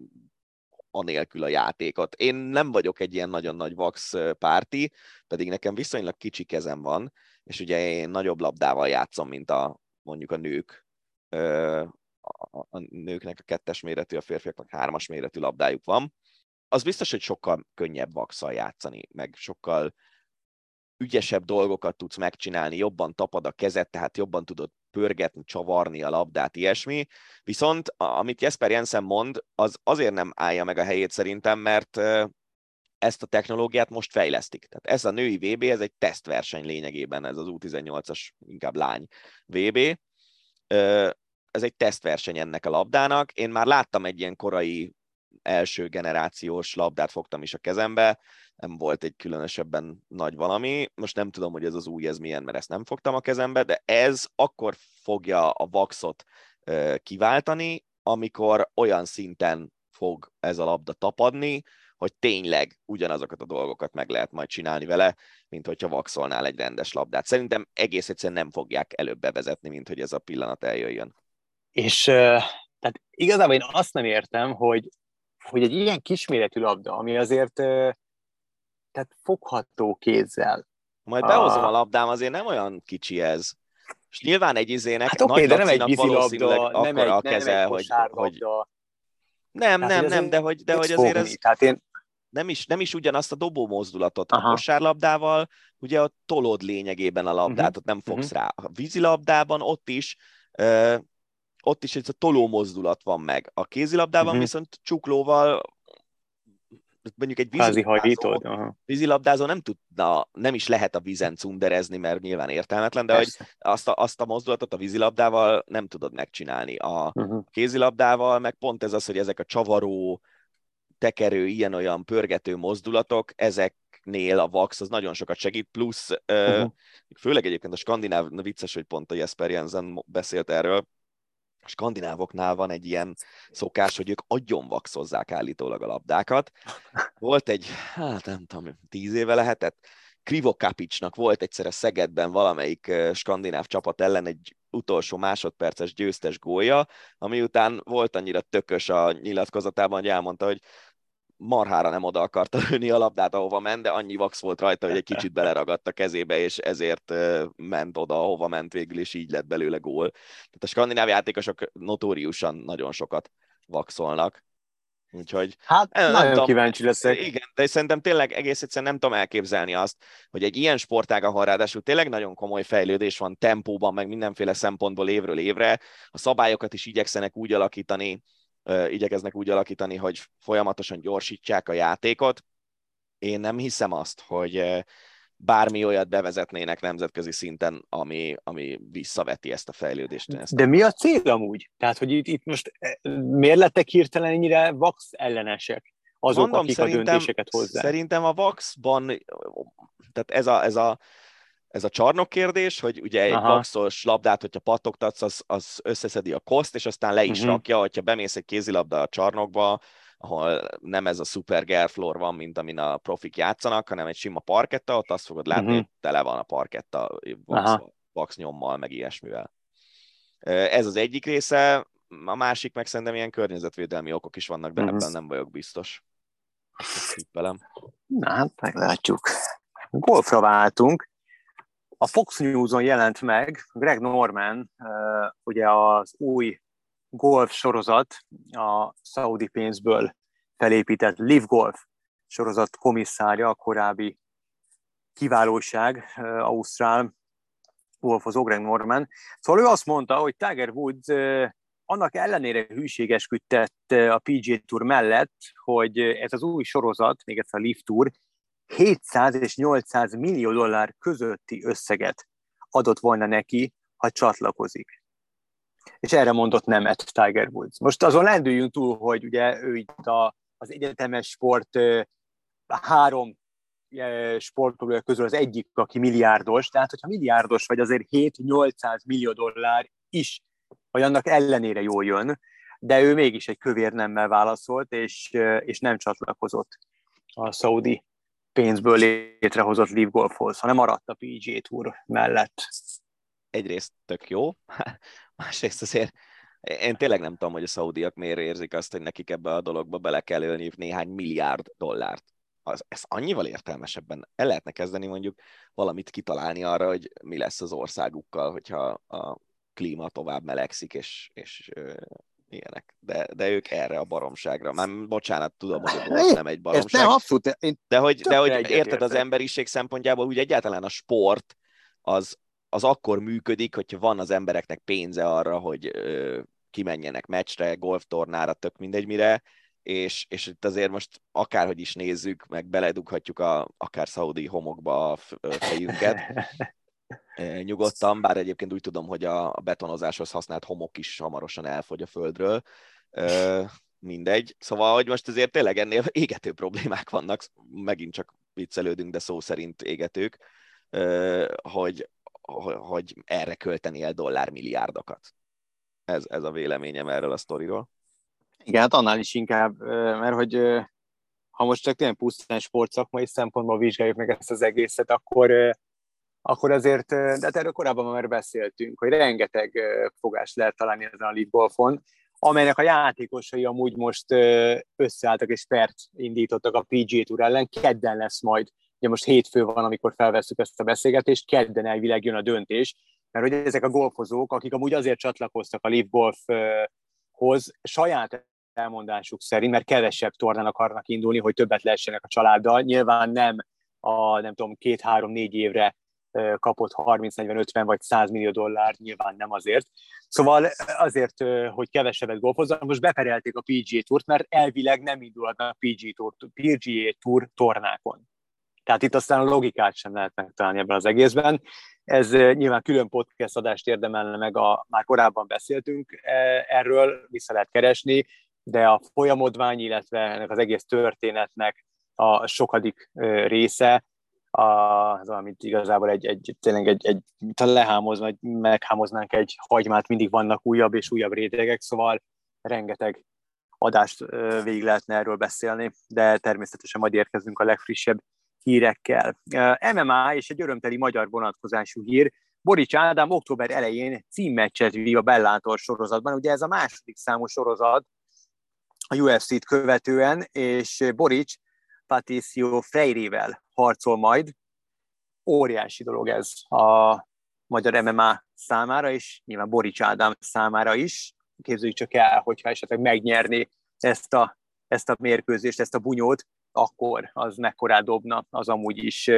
anélkül a játékot. Én nem vagyok egy ilyen nagyon nagy vax párti, pedig nekem viszonylag kicsi kezem van, és ugye én nagyobb labdával játszom, mint a mondjuk a nők. A nőknek a kettes méretű, a férfiaknak hármas méretű labdájuk van. Az biztos, hogy sokkal könnyebb vakszal játszani, meg sokkal ügyesebb dolgokat tudsz megcsinálni, jobban tapad a kezed, tehát jobban tudod pörgetni, csavarni a labdát, ilyesmi. Viszont amit Jesper Jensen mond, az azért nem állja meg a helyét szerintem, mert ezt a technológiát most fejlesztik. Tehát ez a női VB, ez egy tesztverseny lényegében, ez az U18-as, inkább lány VB. Ez egy tesztverseny ennek a labdának. Én már láttam egy ilyen korai első generációs labdát fogtam is a kezembe, nem volt egy különösebben nagy valami. Most nem tudom, hogy ez az új, ez milyen, mert ezt nem fogtam a kezembe, de ez akkor fogja a vaxot kiváltani, amikor olyan szinten fog ez a labda tapadni, hogy tényleg ugyanazokat a dolgokat meg lehet majd csinálni vele, mint hogyha vaxolnál egy rendes labdát. Szerintem egész egyszerűen nem fogják előbb bevezetni, mint hogy ez a pillanat eljöjjön. És tehát igazából én azt nem értem, hogy, hogy egy ilyen kisméretű labda, ami azért tehát fogható kézzel. Majd behozom a labdám, azért nem olyan kicsi ez. És nyilván egy izének hát okay, nagy de nem egy vízilabda, nem egy, a keze, nem egy hogy, hogy... Nem, tehát, nem, nem, de hogy, de hogy azért ez... Tehát én... nem, is, nem is ugyanazt a dobó mozdulatot. Aha. A kosárlabdával ugye a tolod lényegében a labdát, uh-huh. ott nem fogsz uh-huh. rá. A vízilabdában ott is ott is ez a toló mozdulat van meg. A kézilabdában uh-huh. viszont csuklóval mondjuk egy vízilabdázó, vízilabdázó nem tudna, nem is lehet a vízen cunderezni, mert nyilván értelmetlen, de Persze. hogy azt a, azt a mozdulatot a vízilabdával nem tudod megcsinálni. A uh-huh. kézilabdával meg pont ez az, hogy ezek a csavaró, tekerő, ilyen-olyan pörgető mozdulatok, ezeknél a vax az nagyon sokat segít, plusz uh-huh. főleg egyébként a skandináv, vicces, hogy pont a Jesper Jensen beszélt erről, a skandinávoknál van egy ilyen szokás, hogy ők agyonvaxozzák állítólag a labdákat. Volt egy, hát nem tudom, tíz éve lehetett, Krivo Kapicsnak volt egyszer a Szegedben valamelyik skandináv csapat ellen egy utolsó másodperces győztes gólya, ami után volt annyira tökös a nyilatkozatában, hogy elmondta, hogy marhára nem oda akarta lőni a labdát, ahova ment, de annyi vax volt rajta, hogy egy kicsit beleragadt a kezébe, és ezért ment oda, ahova ment végül, és így lett belőle gól. Tehát a skandináv játékosok notóriusan nagyon sokat vaxolnak. Úgyhogy hát nem, nagyon tudom, kíváncsi leszek. Igen, de szerintem tényleg egész egyszerűen nem tudom elképzelni azt, hogy egy ilyen sportág, ahol ráadásul tényleg nagyon komoly fejlődés van tempóban, meg mindenféle szempontból évről évre, a szabályokat is igyekszenek úgy alakítani, igyekeznek úgy alakítani, hogy folyamatosan gyorsítsák a játékot. Én nem hiszem azt, hogy bármi olyat bevezetnének nemzetközi szinten, ami, ami visszaveti ezt a fejlődést. Ezt De mi a cél amúgy? Tehát, hogy itt, itt most miért lettek hirtelen ennyire vax ellenesek? Azok, Mondom, akik a döntéseket hozzák. Szerintem a Vaxban, tehát ez a, ez a ez a csarnok kérdés, hogy ugye egy boxos labdát, hogyha patogtatsz, az, az összeszedi a koszt, és aztán le is uh-huh. rakja, hogyha bemész egy kézilabda a csarnokba, ahol nem ez a super floor van, mint amin a profik játszanak, hanem egy sima parketta, ott azt fogod látni, uh-huh. hogy tele van a parketta box, box nyommal, meg ilyesmivel. Ez az egyik része, a másik meg szerintem ilyen környezetvédelmi okok is vannak, de uh-huh. ebben nem vagyok biztos. Velem. Na hát meglátjuk. Golfra váltunk. A Fox News-on jelent meg Greg Norman, ugye az új golf sorozat, a Saudi pénzből felépített Live Golf sorozat komisszárja, a korábbi kiválóság, Ausztrál golfozó Greg Norman. Szóval ő azt mondta, hogy Tiger Woods annak ellenére hűségeskedett a PGA Tour mellett, hogy ez az új sorozat, még egyszer a Live Tour, 700 és 800 millió dollár közötti összeget adott volna neki, ha csatlakozik. És erre mondott nemet Tiger Woods. Most azon lendüljünk túl, hogy ugye ő itt a, az egyetemes sport három sportolója közül az egyik, aki milliárdos, tehát hogyha milliárdos vagy, azért 7-800 millió dollár is, vagy annak ellenére jól jön, de ő mégis egy kövér nemmel válaszolt, és, és nem csatlakozott a Saudi pénzből létrehozott Live Golfhoz, hanem maradt a PGA Tour mellett. Egyrészt tök jó, másrészt azért Én tényleg nem tudom, hogy a szaudiak miért érzik azt, hogy nekik ebbe a dologba bele kell ölni néhány milliárd dollárt. Az, ez annyival értelmesebben el lehetne kezdeni mondjuk valamit kitalálni arra, hogy mi lesz az országukkal, hogyha a klíma tovább melegszik, és, és ilyenek. De, de ők erre a baromságra. Már bocsánat, tudom, hogy a golf nem egy baromság. nem, abszolút. Én de hogy, de hogy érted, az emberiség szempontjából úgy egyáltalán a sport az, az akkor működik, hogyha van az embereknek pénze arra, hogy ö, kimenjenek meccsre, golftornára, tök mindegy mire, és, és itt azért most akárhogy is nézzük, meg beledughatjuk a, akár szaudi homokba a fejünket, nyugodtan, bár egyébként úgy tudom, hogy a betonozáshoz használt homok is hamarosan elfogy a földről. Mindegy. Szóval, hogy most azért tényleg ennél égető problémák vannak, megint csak viccelődünk, de szó szerint égetők, hogy, hogy erre költeni el dollármilliárdokat. Ez, ez a véleményem erről a sztoriról. Igen, hát annál is inkább, mert hogy ha most csak tényleg pusztán sportszakmai szempontból vizsgáljuk meg ezt az egészet, akkor akkor azért, de hát erről korábban már beszéltünk, hogy rengeteg fogást lehet találni ezen a League Golfon, amelynek a játékosai amúgy most összeálltak és pert indítottak a PGA Tour ellen, kedden lesz majd, ugye most hétfő van, amikor felveszük ezt a beszélgetést, kedden elvileg jön a döntés, mert hogy ezek a golfozók, akik amúgy azért csatlakoztak a League Golfhoz, saját elmondásuk szerint, mert kevesebb tornán akarnak indulni, hogy többet lehessenek a családdal. Nyilván nem a nem tudom, két-három-négy évre kapott 30-40-50 vagy 100 millió dollárt, nyilván nem azért. Szóval azért, hogy kevesebbet golfozzanak, most beperelték a PGA Tourt, mert elvileg nem indulhatnak a PGA Tour, PGA Tour tornákon. Tehát itt aztán a logikát sem lehet megtalálni ebben az egészben. Ez nyilván külön podcast adást érdemelne meg, a, már korábban beszéltünk erről, vissza lehet keresni, de a folyamodvány, illetve ennek az egész történetnek a sokadik része az, amit igazából egy, egy tényleg egy, egy ha lehámozva, vagy meghámoznánk egy hagymát, mindig vannak újabb és újabb rétegek, szóval rengeteg adást végig lehetne erről beszélni, de természetesen majd érkezünk a legfrissebb hírekkel. MMA és egy örömteli magyar vonatkozású hír. Borics Ádám október elején címmeccset vív a Bellátor sorozatban. Ugye ez a második számú sorozat a UFC-t követően, és Borics Patricio Freirével harcol majd. Óriási dolog ez a magyar MMA számára, és nyilván Borics Ádám számára is. Képzeljük csak el, hogyha esetleg megnyerni ezt a, ezt a mérkőzést, ezt a bunyót, akkor az mekkorát dobna, az amúgy is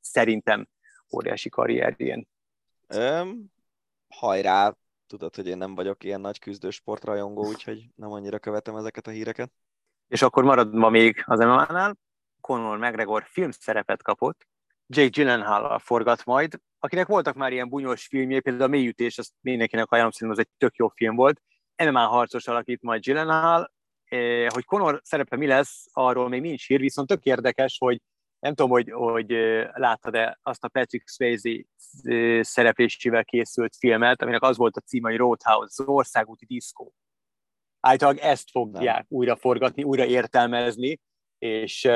szerintem óriási karrierjén. Öm, hajrá, tudod, hogy én nem vagyok ilyen nagy küzdősportrajongó, úgyhogy nem annyira követem ezeket a híreket. És akkor maradva még az MMA-nál, Conor McGregor filmszerepet kapott, Jake Gyllenhaal forgat majd, akinek voltak már ilyen bunyos filmjé, például a mélyütés, azt mindenkinek ajánlom, szerintem az egy tök jó film volt. MMA harcos alakít majd Gyllenhaal, eh, hogy Conor szerepe mi lesz, arról még nincs hír, viszont tök érdekes, hogy nem tudom, hogy, hogy láttad-e azt a Patrick Swayze szereplésével készült filmet, aminek az volt a címe, hogy Roadhouse, az országúti diszkó. Általában ezt fogják nem. újra forgatni, újra értelmezni, és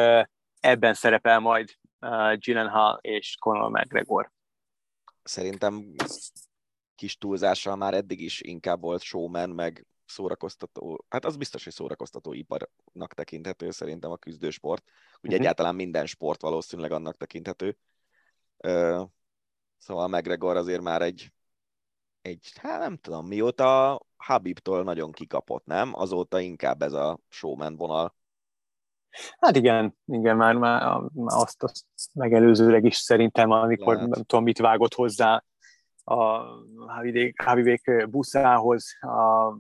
ebben szerepel majd uh, Gyllenhaal és Conor McGregor. Szerintem kis túlzással már eddig is inkább volt showman, meg szórakoztató, hát az biztos, hogy szórakoztató iparnak tekinthető szerintem a küzdősport. Ugye uh-huh. egyáltalán minden sport valószínűleg annak tekinthető. Uh, szóval McGregor azért már egy, egy, hát nem tudom, mióta Habibtól nagyon kikapott, nem? Azóta inkább ez a showman vonal Hát igen, igen, már, már azt, azt megelőzőleg is szerintem, amikor Lehet. nem tudom, mit vágott hozzá a Hávidék buszához, a,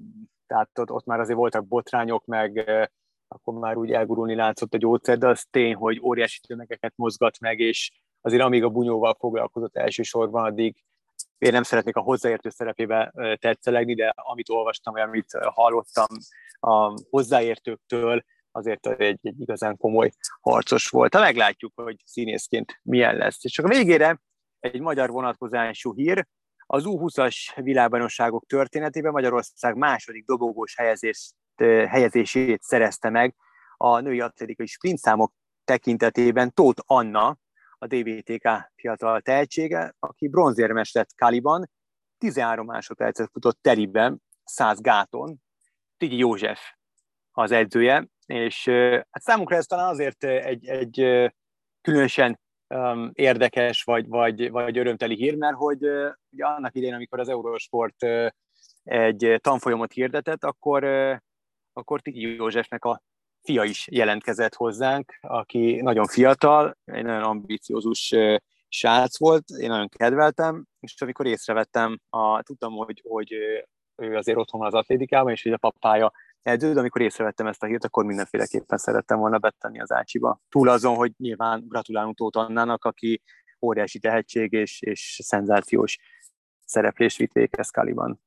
tehát ott, ott már azért voltak botrányok, meg akkor már úgy elgurulni látszott a gyógyszer, de az tény, hogy óriási tömegeket mozgat meg, és azért amíg a bunyóval foglalkozott elsősorban, addig én nem szeretnék a hozzáértő szerepébe tetszelegni, de amit olvastam, vagy amit hallottam a hozzáértőktől, azért egy, egy igazán komoly harcos volt. Ha meglátjuk, hogy színészként milyen lesz. És csak a végére egy magyar vonatkozású hír, az U20-as világbajnokságok történetében Magyarország második dobogós helyezést, helyezését szerezte meg a női atlétikai sprintszámok tekintetében Tóth Anna, a DVTK fiatal tehetsége, aki bronzérmes lett Kaliban, 13 másodpercet futott teriben, száz gáton. Tigi József az edzője, és hát számunkra ez talán azért egy, egy különösen um, érdekes vagy, vagy, vagy örömteli hír, mert hogy ugye annak idején, amikor az Eurosport egy tanfolyamot hirdetett, akkor, akkor Tigi Józsefnek a fia is jelentkezett hozzánk, aki nagyon fiatal, egy nagyon ambiciózus srác volt, én nagyon kedveltem, és amikor észrevettem, a, tudtam, hogy, hogy ő azért otthon van az atlétikában, és hogy a papája edző, de amikor észrevettem ezt a hírt, akkor mindenféleképpen szerettem volna betenni az Ácsiba. Túl azon, hogy nyilván gratulálunk Tóth Annának, aki óriási tehetség és, és szenzációs szereplést vitt véghez Kaliban.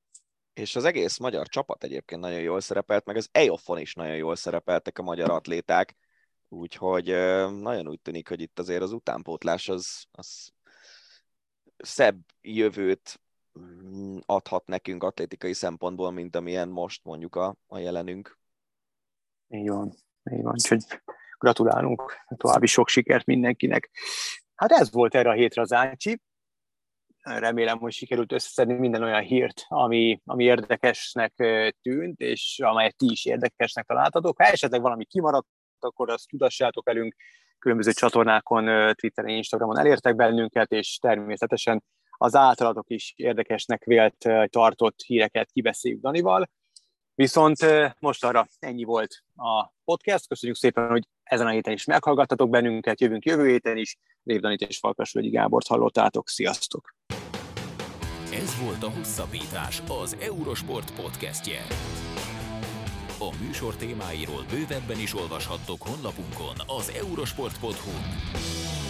És az egész magyar csapat egyébként nagyon jól szerepelt, meg az EOFon is nagyon jól szerepeltek a magyar atléták, úgyhogy nagyon úgy tűnik, hogy itt azért az utánpótlás az, az szebb jövőt adhat nekünk atlétikai szempontból, mint amilyen most mondjuk a, a jelenünk. Így van, így van. Úgyhogy gratulálunk, további sok sikert mindenkinek. Hát ez volt erre a hétre az Ácsi. Remélem, hogy sikerült összeszedni minden olyan hírt, ami, ami érdekesnek tűnt, és amelyet ti is érdekesnek találtatok. Ha esetleg valami kimaradt, akkor azt tudassátok velünk, különböző csatornákon, Twitteren, Instagramon elértek bennünket, és természetesen az általatok is érdekesnek vélt tartott híreket kibeszéljük Danival. Viszont most arra ennyi volt a podcast. Köszönjük szépen, hogy ezen a héten is meghallgattatok bennünket, jövünk jövő héten is. Rév Danit és Falkas Völgyi Gábort hallottátok. Sziasztok! Ez volt a Hosszabbítás, az Eurosport podcastje. A műsor témáiról bővebben is olvashattok honlapunkon az eurosport.hu.